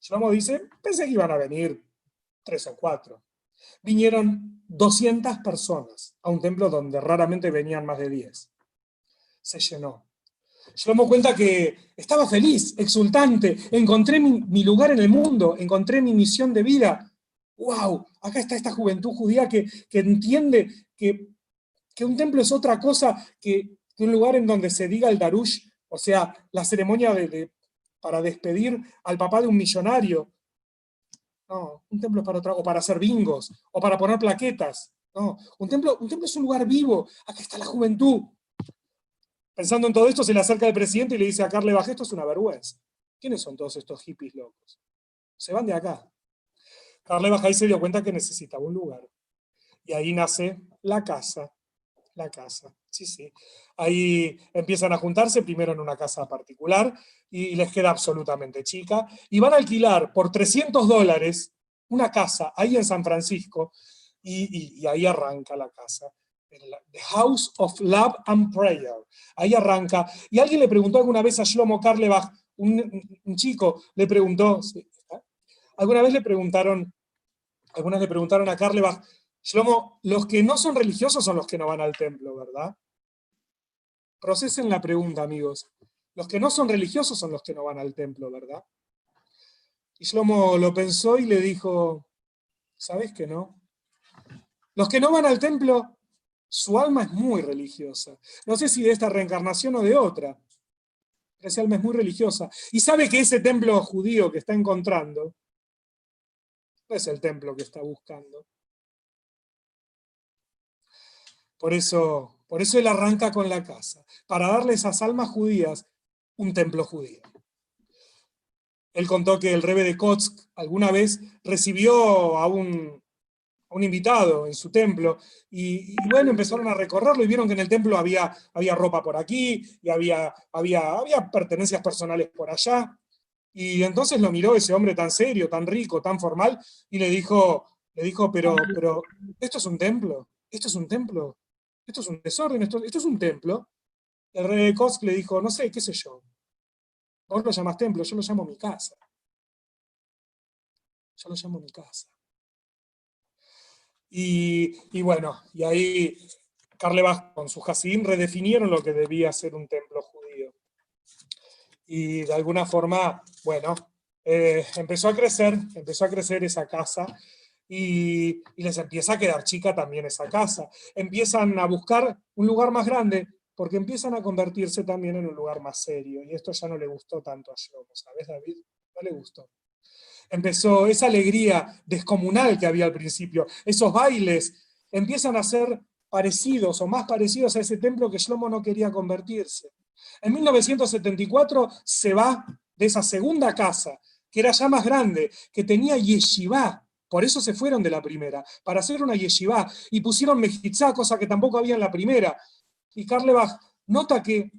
Shlomo dice, pensé que iban a venir tres o cuatro. Vinieron 200 personas a un templo donde raramente venían más de 10. Se llenó. Shlomo cuenta que estaba feliz, exultante, encontré mi, mi lugar en el mundo, encontré mi misión de vida. ¡Wow! Acá está esta juventud judía que, que entiende que, que un templo es otra cosa que, un lugar en donde se diga el darush, o sea, la ceremonia de, para despedir al papá de un millonario. No, un templo es para otra, o para hacer bingos, o para poner plaquetas. No, un templo, un templo es un lugar vivo. Acá está la juventud. Pensando en todo esto, se le acerca el presidente y le dice a Carle Baj, esto es una vergüenza. ¿Quiénes son todos estos hippies locos? Se van de acá. Carle Baj ahí se dio cuenta que necesitaba un lugar. Y ahí nace la casa. La casa, sí, sí. Ahí empiezan a juntarse, primero en una casa particular, y les queda absolutamente chica, y van a alquilar por 300 dólares una casa ahí en San Francisco, y, ahí arranca la casa. The House of Love and Prayer. Ahí arranca. Y alguien le preguntó alguna vez a Shlomo Karlebach, un, chico, le preguntó, alguna vez le preguntaron, algunas le preguntaron a Karlebach, Shlomo, los que no son religiosos son los que no van al templo, ¿verdad? Procesen la pregunta, amigos. Los que no son religiosos son los que no van al templo, ¿verdad? Y Shlomo lo pensó y le dijo, ¿sabes que no? Los que no van al templo, su alma es muy religiosa. No sé si de esta reencarnación o de otra. Pero esa alma es muy religiosa. Y sabe que ese templo judío que está encontrando no es el templo que está buscando. Por eso, por eso él arranca con la casa, para darle a esas almas judías un templo judío. Él contó que el rebe de Kotsk alguna vez recibió a un, invitado en su templo y, y bueno, empezaron a recorrerlo y vieron que en el templo había, había ropa por aquí y había, había, había pertenencias personales por allá. Y entonces lo miró ese hombre tan serio, tan rico, tan formal y le dijo, le dijo pero, pero, ¿esto es un templo? ¿Esto es un templo? ¿Esto es un desorden? ¿Esto, es un templo? El rey de Kotsk le dijo, no sé, qué sé yo. Vos lo llamás templo, yo lo llamo mi casa. Yo lo llamo mi casa. Y, bueno, y ahí Karlebach con su Hasidim redefinieron lo que debía ser un templo judío. Y de alguna forma, bueno, eh, empezó a crecer, empezó a crecer esa casa y, les empieza a quedar chica también esa casa. Empiezan a buscar un lugar más grande porque empiezan a convertirse también en un lugar más serio. Y esto ya no le gustó tanto a Shlomo, ¿sabes, David? No le gustó. Empezó esa alegría descomunal que había al principio, esos bailes, empiezan a ser parecidos o más parecidos a ese templo que Shlomo no quería convertirse. En 1974 se va de esa segunda casa, que era ya más grande, que tenía yeshiva, por eso se fueron de la primera, para hacer una yeshiva, y pusieron mejitzá, cosa que tampoco había en la primera. Y Karlebach nota que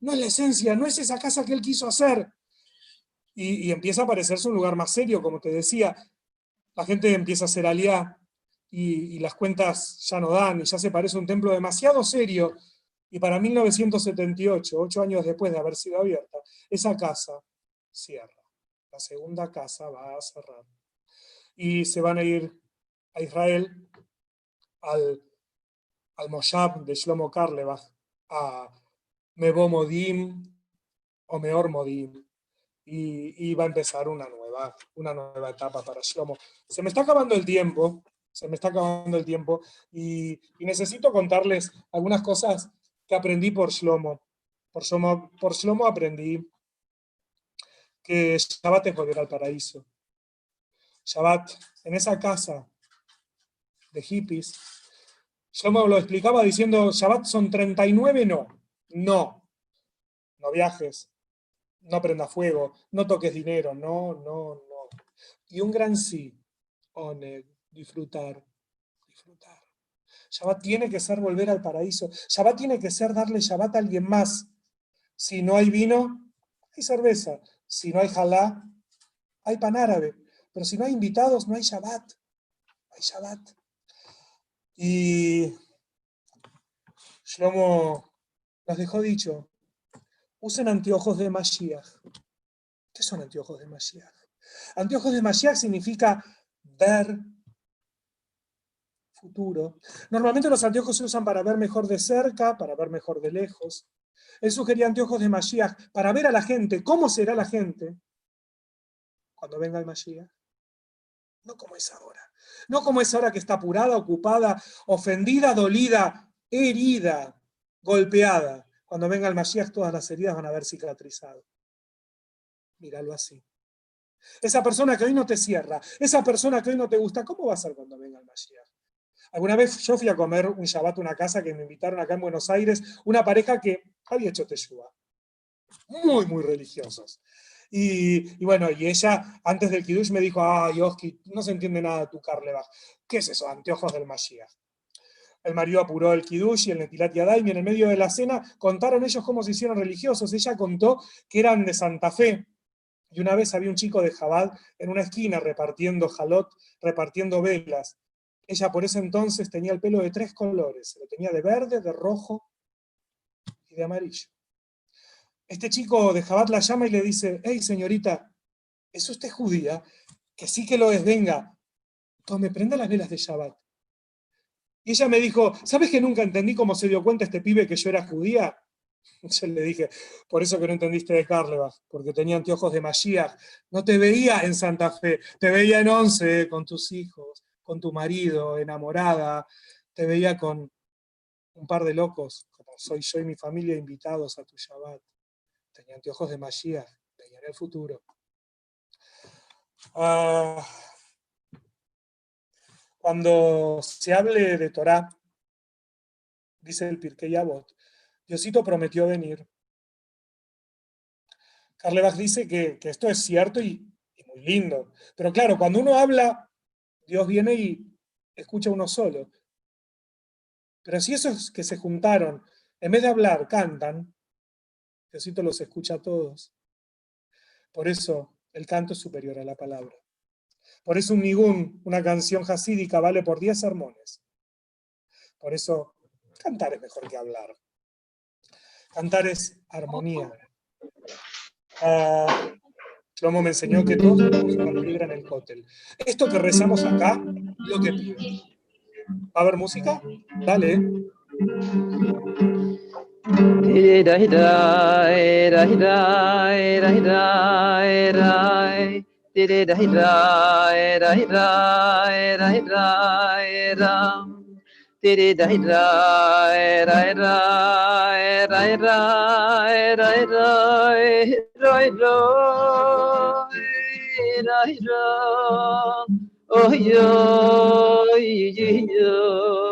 no es la esencia, no es esa casa que él quiso hacer. Y, empieza a parecerse un lugar más serio, como te decía. La gente empieza a hacer aliá y, y las cuentas ya no dan, y ya se parece un templo demasiado serio. Y para 1978, ocho años después de haber sido abierta, esa casa cierra. La segunda casa va a cerrar. Y se van a ir a Israel, al, al Moshab de Shlomo Karlebach, a Mebo Modim o Meor Modim. Y, y va a empezar una nueva, una nueva etapa para Shlomo. Se me está acabando el tiempo, se me está acabando el tiempo, y, y necesito contarles algunas cosas que aprendí por Shlomo. Por Shlomo, por Shlomo aprendí que Shabbat es volver al paraíso. Shabbat, en esa casa de hippies, Shlomo lo explicaba diciendo, Shabbat son 39 no, no. No viajes, no prendas fuego, no toques dinero, no, no, no. Y un gran sí, Oneg, disfrutar, disfrutar. Shabbat tiene que ser volver al paraíso. Shabbat tiene que ser darle Shabbat a alguien más. Si no hay vino, hay cerveza. Si no hay jalá, hay pan árabe. Pero si no hay invitados, no hay Shabbat. No hay Shabbat. Y Shlomo nos dejó dicho, usen anteojos de Mashiach. ¿Qué son anteojos de Mashiach? Anteojos de Mashiach significa ver futuro. Normalmente los anteojos se usan para ver mejor de cerca, para ver mejor de lejos. Él sugería anteojos de Mashiach para ver a la gente, cómo será la gente cuando venga el Mashiach. No como es ahora. No como es ahora que está apurada, ocupada, ofendida, dolida, herida, golpeada. Cuando venga el Mashiach todas las heridas van a haber cicatrizado. Míralo así. Esa persona que hoy no te cierra, esa persona que hoy no te gusta, ¿cómo va a ser cuando venga el Mashiach? Alguna vez yo fui a comer un Shabbat a una casa que me invitaron acá en Buenos Aires, una pareja que había hecho Teshuvah. Muy, muy religiosos. Y, bueno, y ella antes del Kiddush me dijo, ay, Oski, no se entiende nada de tu Carlebach. ¿Qué es eso? Anteojos del Mashiach. El marido apuró el Kiddush y el Netilat Yadayim, y en el medio de la cena contaron ellos cómo se hicieron religiosos. Ella contó que eran de Santa Fe, y una vez había un chico de Jabal en una esquina repartiendo jalot, repartiendo velas. Ella por ese entonces tenía el pelo de tres colores, lo tenía de verde, de rojo y de amarillo. Este chico de Jabat la llama y le dice, hey señorita, ¿es usted judía? Que sí que lo es, venga, tome, prenda las velas de Shabbat. Y ella me dijo, ¿sabes que nunca entendí cómo se dio cuenta este pibe que yo era judía? Yo le dije, por eso que no entendiste de Carlebach, porque tenía anteojos de Mashiach. No te veía en Santa Fe, te veía en Once con tus hijos, con tu marido, enamorada, te veía con un par de locos, como soy yo y mi familia, invitados a tu Shabbat. Tenía anteojos de Mashiach, veían el futuro. Ah, cuando se hable de Torah, dice el Pirkei Avot, Diosito prometió venir. Carlebach dice que, que, esto es cierto y, y, muy lindo. Pero claro, cuando uno habla, Dios viene y escucha uno solo. Pero si esos que se juntaron, en vez de hablar, cantan, Diosito los escucha a todos. Por eso el canto es superior a la palabra. Por eso un nigún, una canción hasídica, vale por 10 sermones. Por eso cantar es mejor que hablar. Cantar es armonía. Uh, Shlomo me enseñó que todos tenemos una libra en el cótel. Esto que rezamos acá, lo que pide. ¿Va a haber música? Dale.
da da da da da da da did it hidra era hidra era hidra era did it hidra era era era era era era hidra hidra era hidra oh yo yo.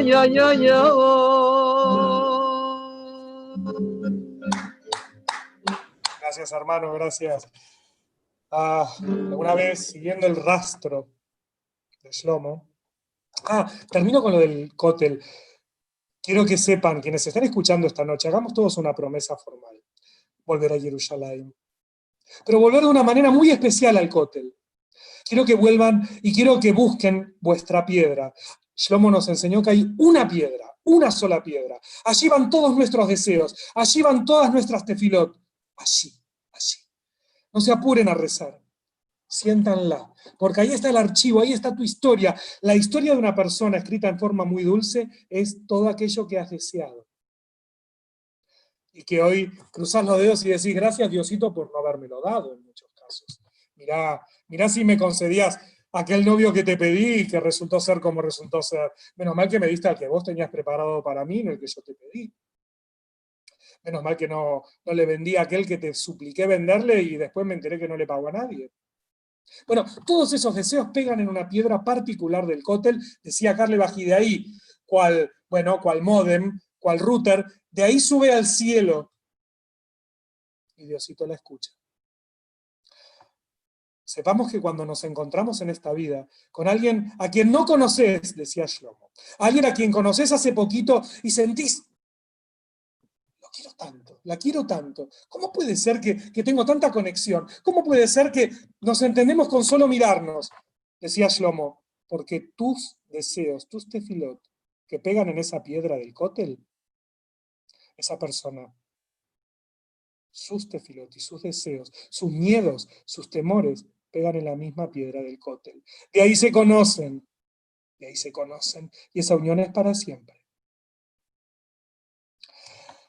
yo, yo, yo.
Gracias, hermano, gracias. Ah, vez, siguiendo el rastro de Shlomo, Ah, termino con lo del cótel. Quiero que sepan, quienes están escuchando esta noche, hagamos todos una promesa formal. Volver a Jerusalén. Pero volver de una manera muy especial al cótel. Quiero que vuelvan y quiero que busquen vuestra piedra. Shlomo nos enseñó que hay una piedra, una sola piedra. Allí van todos nuestros deseos, allí van todas nuestras tefilot. Allí, allí. No se apuren a rezar. siéntanla, porque ahí está el archivo, ahí está tu historia. La historia de una persona escrita en forma muy dulce es todo aquello que has deseado. Y que hoy cruzas los dedos y decís, gracias Diosito por no habérmelo dado en muchos casos. Mirá, mirá si me concedías aquel novio que te pedí y que resultó ser como resultó ser. Menos mal que me diste al que vos tenías preparado para mí, no el que yo te pedí. Menos mal que no, no le vendí a aquel que te supliqué venderle y después me enteré que no le pagó a nadie. Bueno, todos esos deseos pegan en una piedra particular del cótel, decía Carle Bají, de ahí, cual, bueno, cual modem, cual router, de ahí sube al cielo. Y Diosito la escucha. Sepamos que cuando nos encontramos en esta vida con alguien a quien no conoces, decía Shlomo, alguien a quien conoces hace poquito y sentís quiero tanto, la quiero tanto. ¿Cómo puede ser que, tengo tanta conexión? ¿Cómo puede ser que nos entendemos con solo mirarnos? Decía Shlomo, porque tus deseos, tus tefilot, que pegan en esa piedra del cótel, esa persona, sus tefilot y sus deseos, sus miedos, sus temores, pegan en la misma piedra del cótel. De ahí se conocen, de ahí se conocen, y esa unión es para siempre.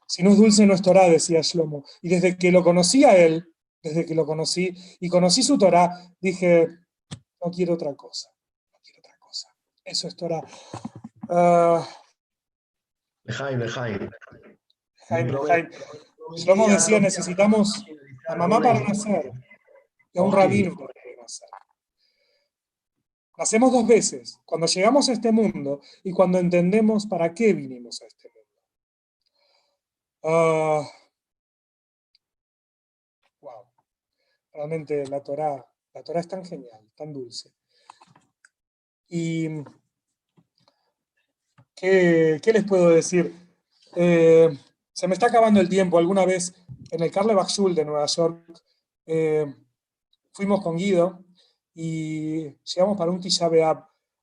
Si no es dulce, no es Torah, decía Shlomo. Y desde que lo conocí a él, desde que lo conocí y conocí su Torah, dije, no quiero otra cosa, no quiero otra cosa. Eso es Torah. Uh,
Lejaim, Lejaim.
Shlomo decía, necesitamos a mamá para nacer y a un rabino. Nacemos dos veces, cuando llegamos a este mundo y cuando entendemos para qué vinimos a este mundo. Ah, wow. Realmente la Torah, la Torah es tan genial, tan dulce. Y ¿qué, les puedo decir? Eh, se me está acabando el tiempo. Alguna vez en el Carle Shul de Nueva York eh, fuimos con Guido y llegamos para un Tisha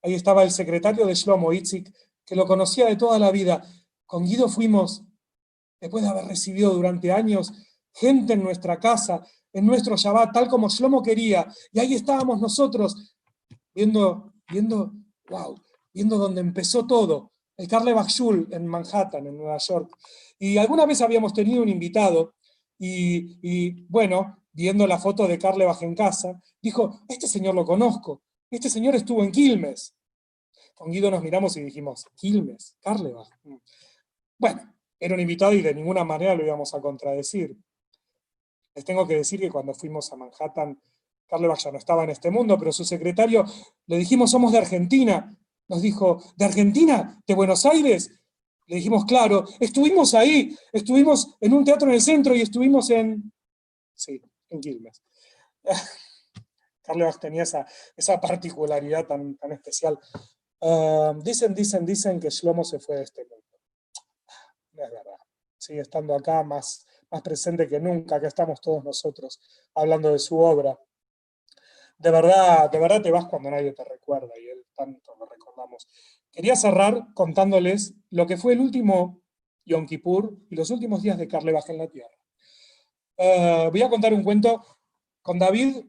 Ahí estaba el secretario de Shlomo Itzik, que lo conocía de toda la vida. Con Guido fuimos después de haber recibido durante años gente en nuestra casa, en nuestro Shabbat, tal como Shlomo quería, y ahí estábamos nosotros viendo, viendo, wow, viendo donde empezó todo, el Carle Bachul en Manhattan, en Nueva York. Y alguna vez habíamos tenido un invitado, y, bueno, viendo la foto de Carle casa, dijo, este señor lo conozco, este señor estuvo en Quilmes. Con Guido nos miramos y dijimos, Quilmes, Carlebach. Bueno, era un invitado y de ninguna manera lo íbamos a contradecir. Les tengo que decir que cuando fuimos a Manhattan, Carlos ya no estaba en este mundo, pero su secretario, le dijimos, somos de Argentina. Nos dijo, ¿de Argentina? ¿De Buenos Aires? Le dijimos, claro, estuvimos ahí, estuvimos en un teatro en el centro y estuvimos en... Sí, en Quilmes. Carlos tenía esa, esa particularidad tan, tan especial. Ah, dicen, dicen, dicen que Shlomo se fue de este mundo es verdad. Sigue estando acá más, más presente que nunca, que estamos todos nosotros hablando de su obra. De verdad, de verdad te vas cuando nadie te recuerda y él tanto lo recordamos. Quería cerrar contándoles lo que fue el último Yom Kippur y los últimos días de Carle Baja en la Tierra. Eh, voy a contar un cuento con David,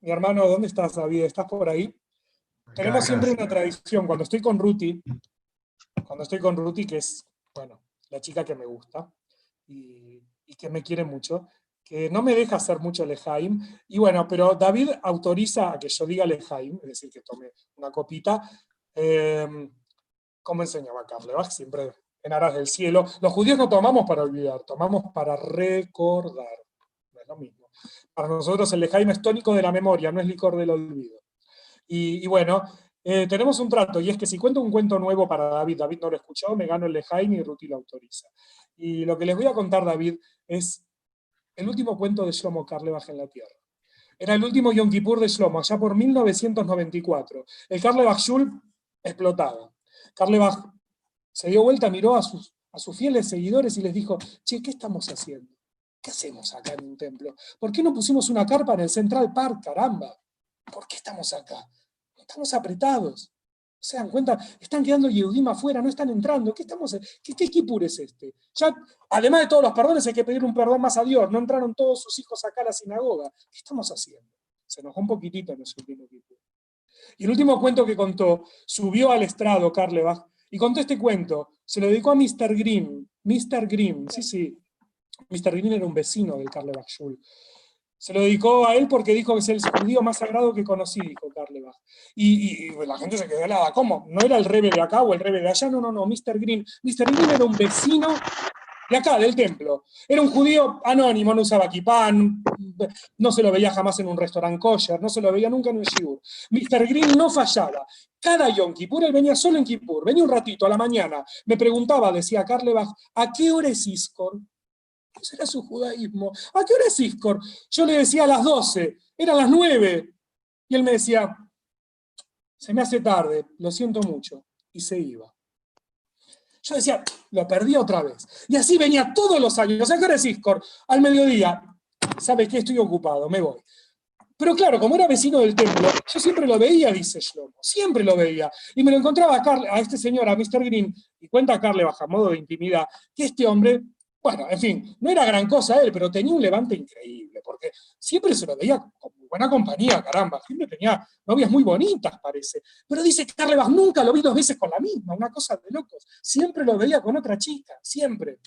mi hermano, ¿dónde estás David? ¿Estás por ahí? Tenemos siempre una tradición, cuando estoy con Ruti, cuando estoy con Ruti, que es, bueno, la chica que me gusta y, que me quiere mucho, que no me deja hacer mucho Lejaim. Y bueno, pero David autoriza a que yo diga Lejaim, es decir, que tome una copita, eh, como enseñaba Karlebach, siempre en aras del cielo. Los judíos no tomamos para olvidar, tomamos para recordar. No es lo mismo. Para nosotros el Lejaim es tónico de la memoria, no es licor del olvido. Y, y bueno, eh, tenemos un trato, y es que si cuento un cuento nuevo para David, David no lo escuchó, me gano el de Jaime y Ruti lo autoriza. Y lo que les voy a contar, David, es el último cuento de Shlomo Karlebach en la Tierra. Era el último Yom Kippur de Shlomo, allá por 1994. El Karlebach Shul explotaba. Karlebach se dio vuelta, miró a sus, fieles seguidores y les dijo, che, ¿qué estamos haciendo? ¿Qué hacemos acá en un templo? ¿Por qué no pusimos una carpa en el Central Park, caramba? ¿Por qué estamos acá? estamos apretados. ¿Se dan cuenta? Están quedando Yehudim afuera, no están entrando. ¿Qué, estamos, qué, qué es este? Ya, además de todos los perdones, hay que pedir un perdón más a Dios. No entraron todos sus hijos acá a la sinagoga. ¿Qué estamos haciendo? Se enojó un poquitito en ese último Kippur. Y el último cuento que contó, subió al estrado Karlebach y contó este cuento. Se lo dedicó a Mr. Grimm. Mr. Grimm, sí, sí. Mr. Grimm era un vecino del Karlebach Schul. Se lo dedicó a él porque dijo que es el judío más sagrado que conocí, dijo Karlebach. Y, y, y la gente se quedó helada. ¿Cómo? ¿No era el rebe de acá o el rebe de allá? No, no, no. Mr. Green. Mr. Green era un vecino de acá, del templo. Era un judío anónimo, no usaba kipán, no se lo veía jamás en un restaurante kosher, no se lo veía nunca en un shiur. Mr. Green no fallaba. Cada Yom Kippur, él venía solo en Kippur, venía un ratito a la mañana, me preguntaba, decía Karlebach, ¿a qué hora es Iskor? Ese era su judaísmo. ¿A qué hora es Iskor? Yo le decía a las 12, eran las 9. Y él me decía, se me hace tarde, lo siento mucho. Y se iba. Yo decía, lo perdí otra vez. Y así venía todos los años. ¿A qué hora es Iskor? Al mediodía. ¿Sabe qué? Estoy ocupado, me voy. Pero claro, como era vecino del templo, yo siempre lo veía, dice Shlomo, siempre lo veía. Y me lo encontraba a este señor, a Mr. Green, y cuenta a Carle baja modo de intimidad, que este hombre, bueno, en fin, no era gran cosa él, pero tenía un levante increíble, porque siempre se lo veía con buena compañía, caramba, siempre tenía novias muy bonitas, parece. Pero dice que Carlebach nunca lo vi dos veces con la misma, una cosa de locos. Siempre lo veía con otra chica, siempre.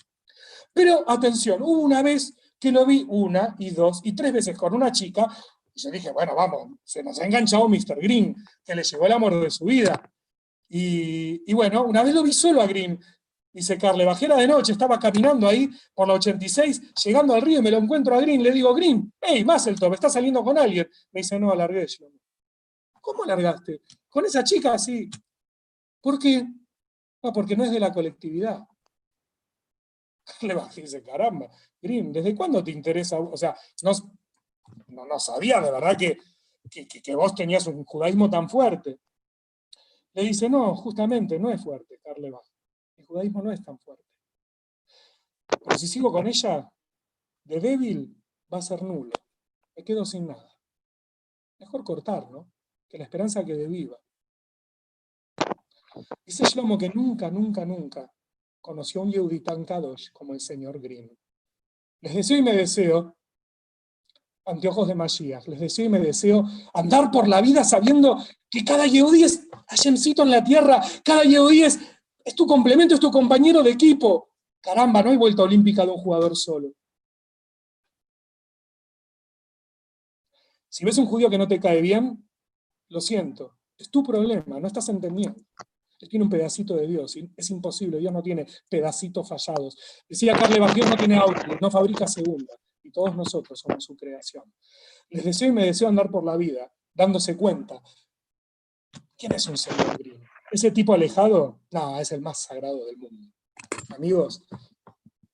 Pero atención, hubo una vez que lo vi una y dos y tres veces con una chica, y yo dije, bueno, vamos, se nos ha enganchado Mr. Green, que le llegó el amor de su vida. Y bueno, una vez lo vi solo a Green, dice Carle, bajera de noche, estaba caminando ahí por la 86, llegando al río y me lo encuentro a Green, le digo, Green, hey, Masseltop, ¿estás saliendo con alguien? Me dice, no, alargué yo. ¿Cómo largaste? Con esa chica así. ¿Por qué? No, porque no es de la colectividad. Le bajé dice, caramba, Green, ¿desde cuándo te interesa? O sea, no, no, no sabía de verdad que, que, que, vos tenías un judaísmo tan fuerte. Le dice, no, justamente, no es fuerte, Carlebach. El judaísmo no es tan fuerte. Pero si sigo con ella, de débil va a ser nulo. Me quedo sin nada. Mejor cortar, ¿no? Que la esperanza quede viva. Dice Shlomo que nunca, nunca, nunca conoció a un Yehudi tan kadosh como el señor Green. Les deseo y me deseo anteojos de Mashiach. Les deseo y me deseo andar por la vida sabiendo que cada Yehudi es Hashemcito en la tierra, cada Yehudi es, es tu complemento, es tu compañero de equipo. Caramba, no hay vuelta olímpica de un jugador solo. Si ves un judío que no te cae bien, lo siento, es tu problema, no estás entendiendo. Él tiene un pedacito de Dios, es imposible, Dios no tiene pedacitos fallados. Decía Carle Dios no tiene auto, no fabrica segunda y todos nosotros somos su creación. Les deseo y me deseo andar por la vida, dándose cuenta. ¿Quién es un señor Green? Ese tipo alejado, no, es el más sagrado del mundo. Amigos,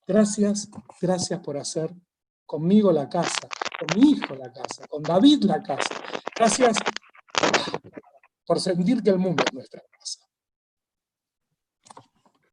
gracias, gracias por hacer conmigo la casa, con mi hijo la casa, con David la casa. Gracias por sentir que el mundo es nuestra casa.